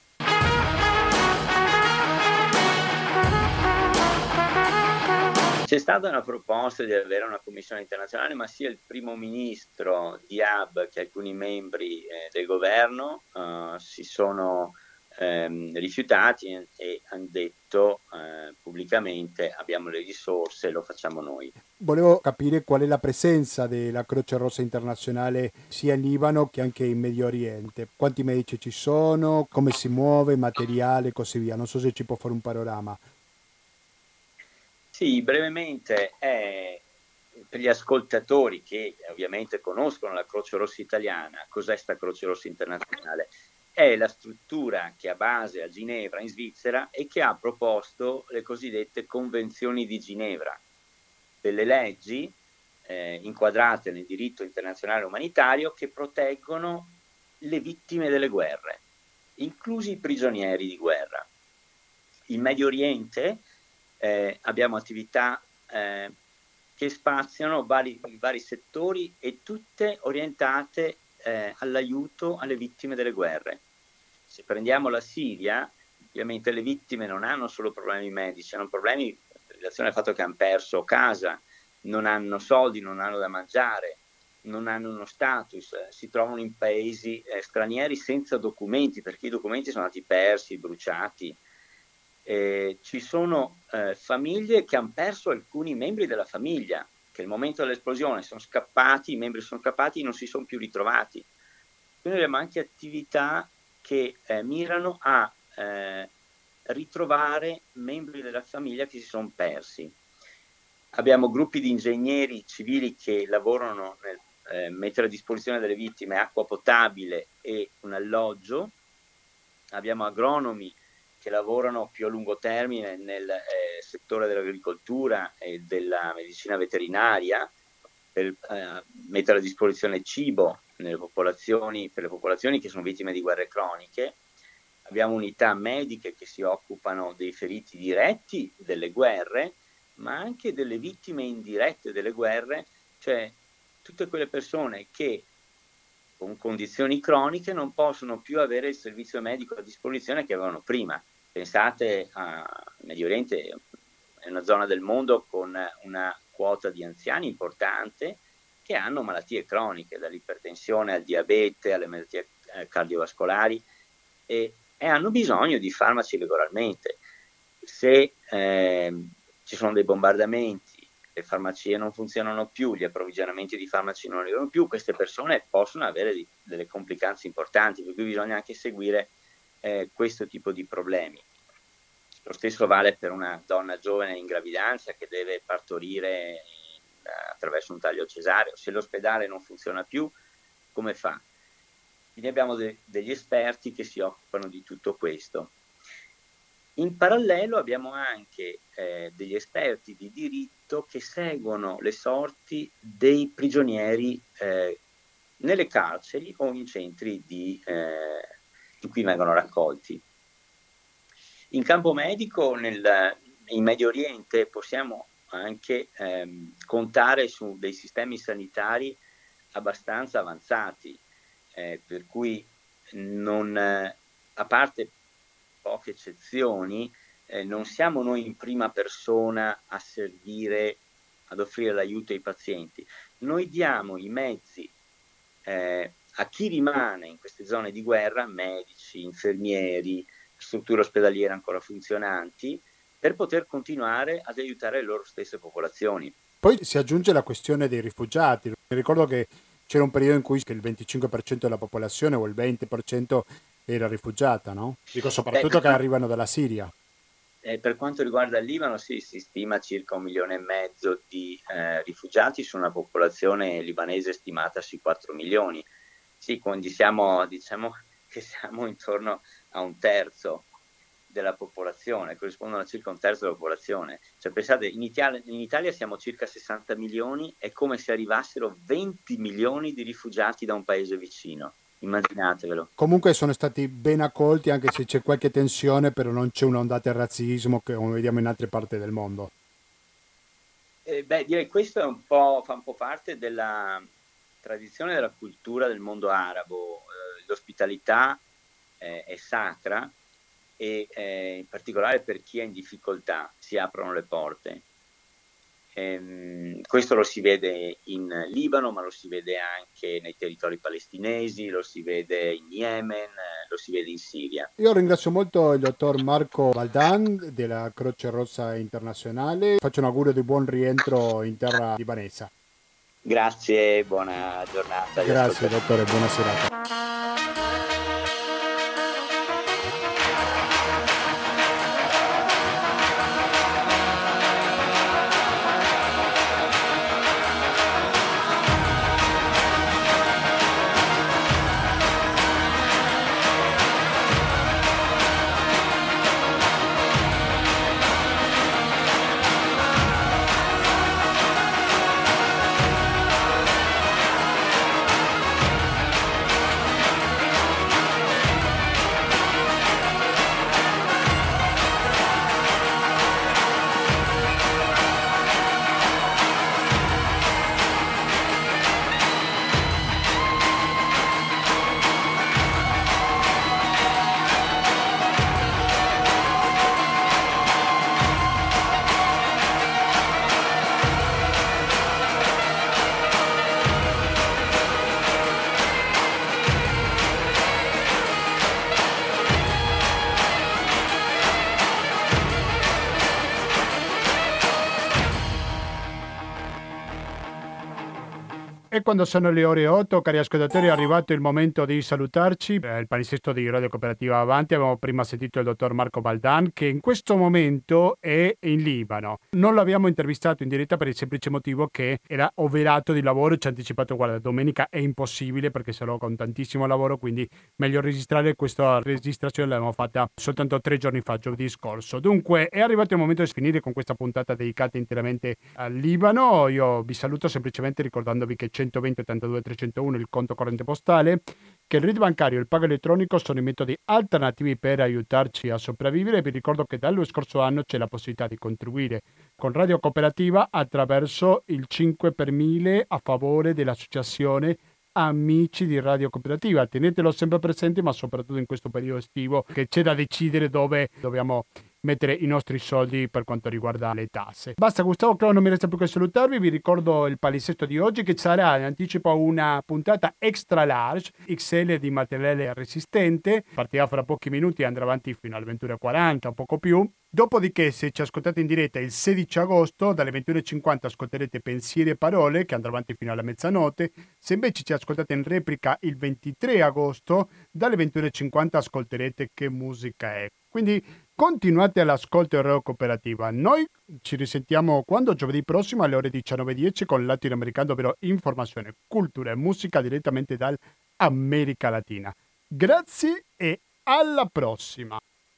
C'è stata una proposta di avere una commissione internazionale, ma sia il primo ministro Diab che alcuni membri eh, del governo eh, si sono ehm, rifiutati e hanno detto eh, pubblicamente abbiamo le risorse, lo facciamo noi. Volevo capire qual è la presenza della Croce Rossa internazionale sia in Libano che anche in Medio Oriente. Quanti medici ci sono, come si muove, materiale e così via. Non so se ci può fare un panorama. Sì, brevemente è per gli ascoltatori che ovviamente conoscono la Croce Rossa italiana, cos'è sta Croce Rossa internazionale? È la struttura che ha base a Ginevra in Svizzera e che ha proposto le cosiddette convenzioni di Ginevra, delle leggi eh, inquadrate nel diritto internazionale umanitario che proteggono le vittime delle guerre, inclusi i prigionieri di guerra. In Medio Oriente eh, abbiamo attività eh, che spaziano vari, vari, settori e tutte orientate eh, all'aiuto alle vittime delle guerre. Se prendiamo la Siria, ovviamente le vittime non hanno solo problemi medici, hanno problemi in relazione al fatto che hanno perso casa, non hanno soldi, non hanno da mangiare, non hanno uno status, si trovano in paesi eh, stranieri senza documenti, perché i documenti sono stati persi, bruciati, eh, ci sono eh, famiglie che hanno perso alcuni membri della famiglia, che al momento dell'esplosione sono scappati, i membri sono scappati e non si sono più ritrovati. Quindi abbiamo anche attività che eh, mirano a eh, ritrovare membri della famiglia che si sono persi. Abbiamo gruppi di ingegneri civili che lavorano nel eh, mettere a disposizione delle vittime acqua potabile e un alloggio. Abbiamo agronomi che lavorano più a lungo termine nel eh, settore dell'agricoltura e della medicina veterinaria per eh, mettere a disposizione cibo popolazioni, per le popolazioni che sono vittime di guerre croniche. Abbiamo unità mediche che si occupano dei feriti diretti delle guerre, ma anche delle vittime indirette delle guerre, cioè tutte quelle persone che con condizioni croniche non possono più avere il servizio medico a disposizione che avevano prima. Pensate al Medio Oriente, è una zona del mondo con una quota di anziani importante che hanno malattie croniche, dall'ipertensione al diabete, alle malattie eh, cardiovascolari e, e, hanno bisogno di farmaci regolarmente. Se eh, ci sono dei bombardamenti, le farmacie non funzionano più, gli approvvigionamenti di farmaci non arrivano più, queste persone possono avere di, delle complicanze importanti, per cui bisogna anche seguire eh, questo tipo di problemi. Lo stesso vale per una donna giovane in gravidanza che deve partorire in, attraverso un taglio cesareo. Se l'ospedale non funziona più, come fa? Quindi abbiamo de- degli esperti che si occupano di tutto questo. In parallelo abbiamo anche eh, degli esperti di diritto che seguono le sorti dei prigionieri eh, nelle carceri o in centri di, eh, in cui vengono raccolti. In campo medico, nel, in Medio Oriente, possiamo anche ehm, contare su dei sistemi sanitari abbastanza avanzati, eh, per cui non, eh, a parte poche eccezioni, eh, non siamo noi in prima persona a servire, ad offrire l'aiuto ai pazienti. Noi diamo i mezzi eh, a chi rimane in queste zone di guerra, medici, infermieri, strutture ospedaliere ancora funzionanti, per poter continuare ad aiutare le loro stesse popolazioni. Poi si aggiunge la questione dei rifugiati. Mi ricordo che c'era un periodo in cui il 25% della popolazione o il 20% era rifugiata, no? Dico soprattutto Beh, che arrivano dalla Siria. Eh, per quanto riguarda il Libano, sì, si stima circa un milione e mezzo di eh, rifugiati su una popolazione libanese stimata sui 4 milioni. Sì, quindi siamo, diciamo che siamo intorno a un terzo della popolazione, corrispondono a circa un terzo della popolazione. Cioè, pensate, in Italia, in Italia, siamo circa 60 milioni, è come se arrivassero 20 milioni di rifugiati da un paese vicino. Immaginatevelo. Comunque sono stati ben accolti, anche se c'è qualche tensione, però non c'è un'ondata di razzismo che come vediamo in altre parti del mondo. Eh, beh, direi che questo è un po', fa un po' parte della tradizione della cultura del mondo arabo. Eh, l'ospitalità eh, è sacra e eh, in particolare per chi è in difficoltà si aprono le porte. Ehm, questo lo si vede in Libano, ma lo si vede anche nei territori palestinesi, lo si vede in Yemen, eh, lo si vede in Siria. Io ringrazio molto il dottor Marco Valdan della Croce Rossa Internazionale. Faccio un augurio di buon rientro in terra libanesa. Grazie, buona giornata. Grazie dottore, buona serata. Quando sono le ore 8, cari ascoltatori, è arrivato il momento di salutarci. Il palinsesto di Radio Cooperativa Avanti, abbiamo prima sentito il dottor Marco Baldan, che in questo momento è in Libano. Non l'abbiamo intervistato in diretta per il semplice motivo che era overato di lavoro, ci ha anticipato, guarda, domenica è impossibile perché sarò con tantissimo lavoro, quindi meglio registrare questa registrazione, l'abbiamo fatta soltanto tre giorni fa, giovedì scorso. Dunque, è arrivato il momento di finire con questa puntata dedicata interamente al Libano. Io vi saluto semplicemente ricordandovi che c'è 120 82 301 il conto corrente postale, che il RID bancario e il pago elettronico sono i metodi alternativi per aiutarci a sopravvivere. Vi ricordo che dallo scorso anno c'è la possibilità di contribuire con Radio Cooperativa attraverso il 5 per 1000 a favore dell'associazione amici di Radio Cooperativa. Tenetelo sempre presente, ma soprattutto in questo periodo estivo che c'è da decidere dove dobbiamo mettere i nostri soldi per quanto riguarda le tasse. Basta Gustavo, Claudio, non mi resta più che salutarvi, vi ricordo il palinsesto di oggi che sarà in anticipo una puntata extra large, XL di materiale resistente, partirà fra pochi minuti e andrà avanti fino alle 21.40, un poco più. Dopodiché, se ci ascoltate in diretta il 16 agosto, dalle 21.50 ascolterete Pensieri e Parole, che andrà avanti fino alla mezzanotte. Se invece ci ascoltate in replica il 23 agosto, dalle 21.50 ascolterete Che musica è. Quindi continuate all'ascolto Ero Cooperativa. Noi ci risentiamo quando giovedì prossimo alle ore 19.10 con Latinoamericano, ovvero informazione, cultura e musica direttamente dall'America Latina. Grazie e alla prossima!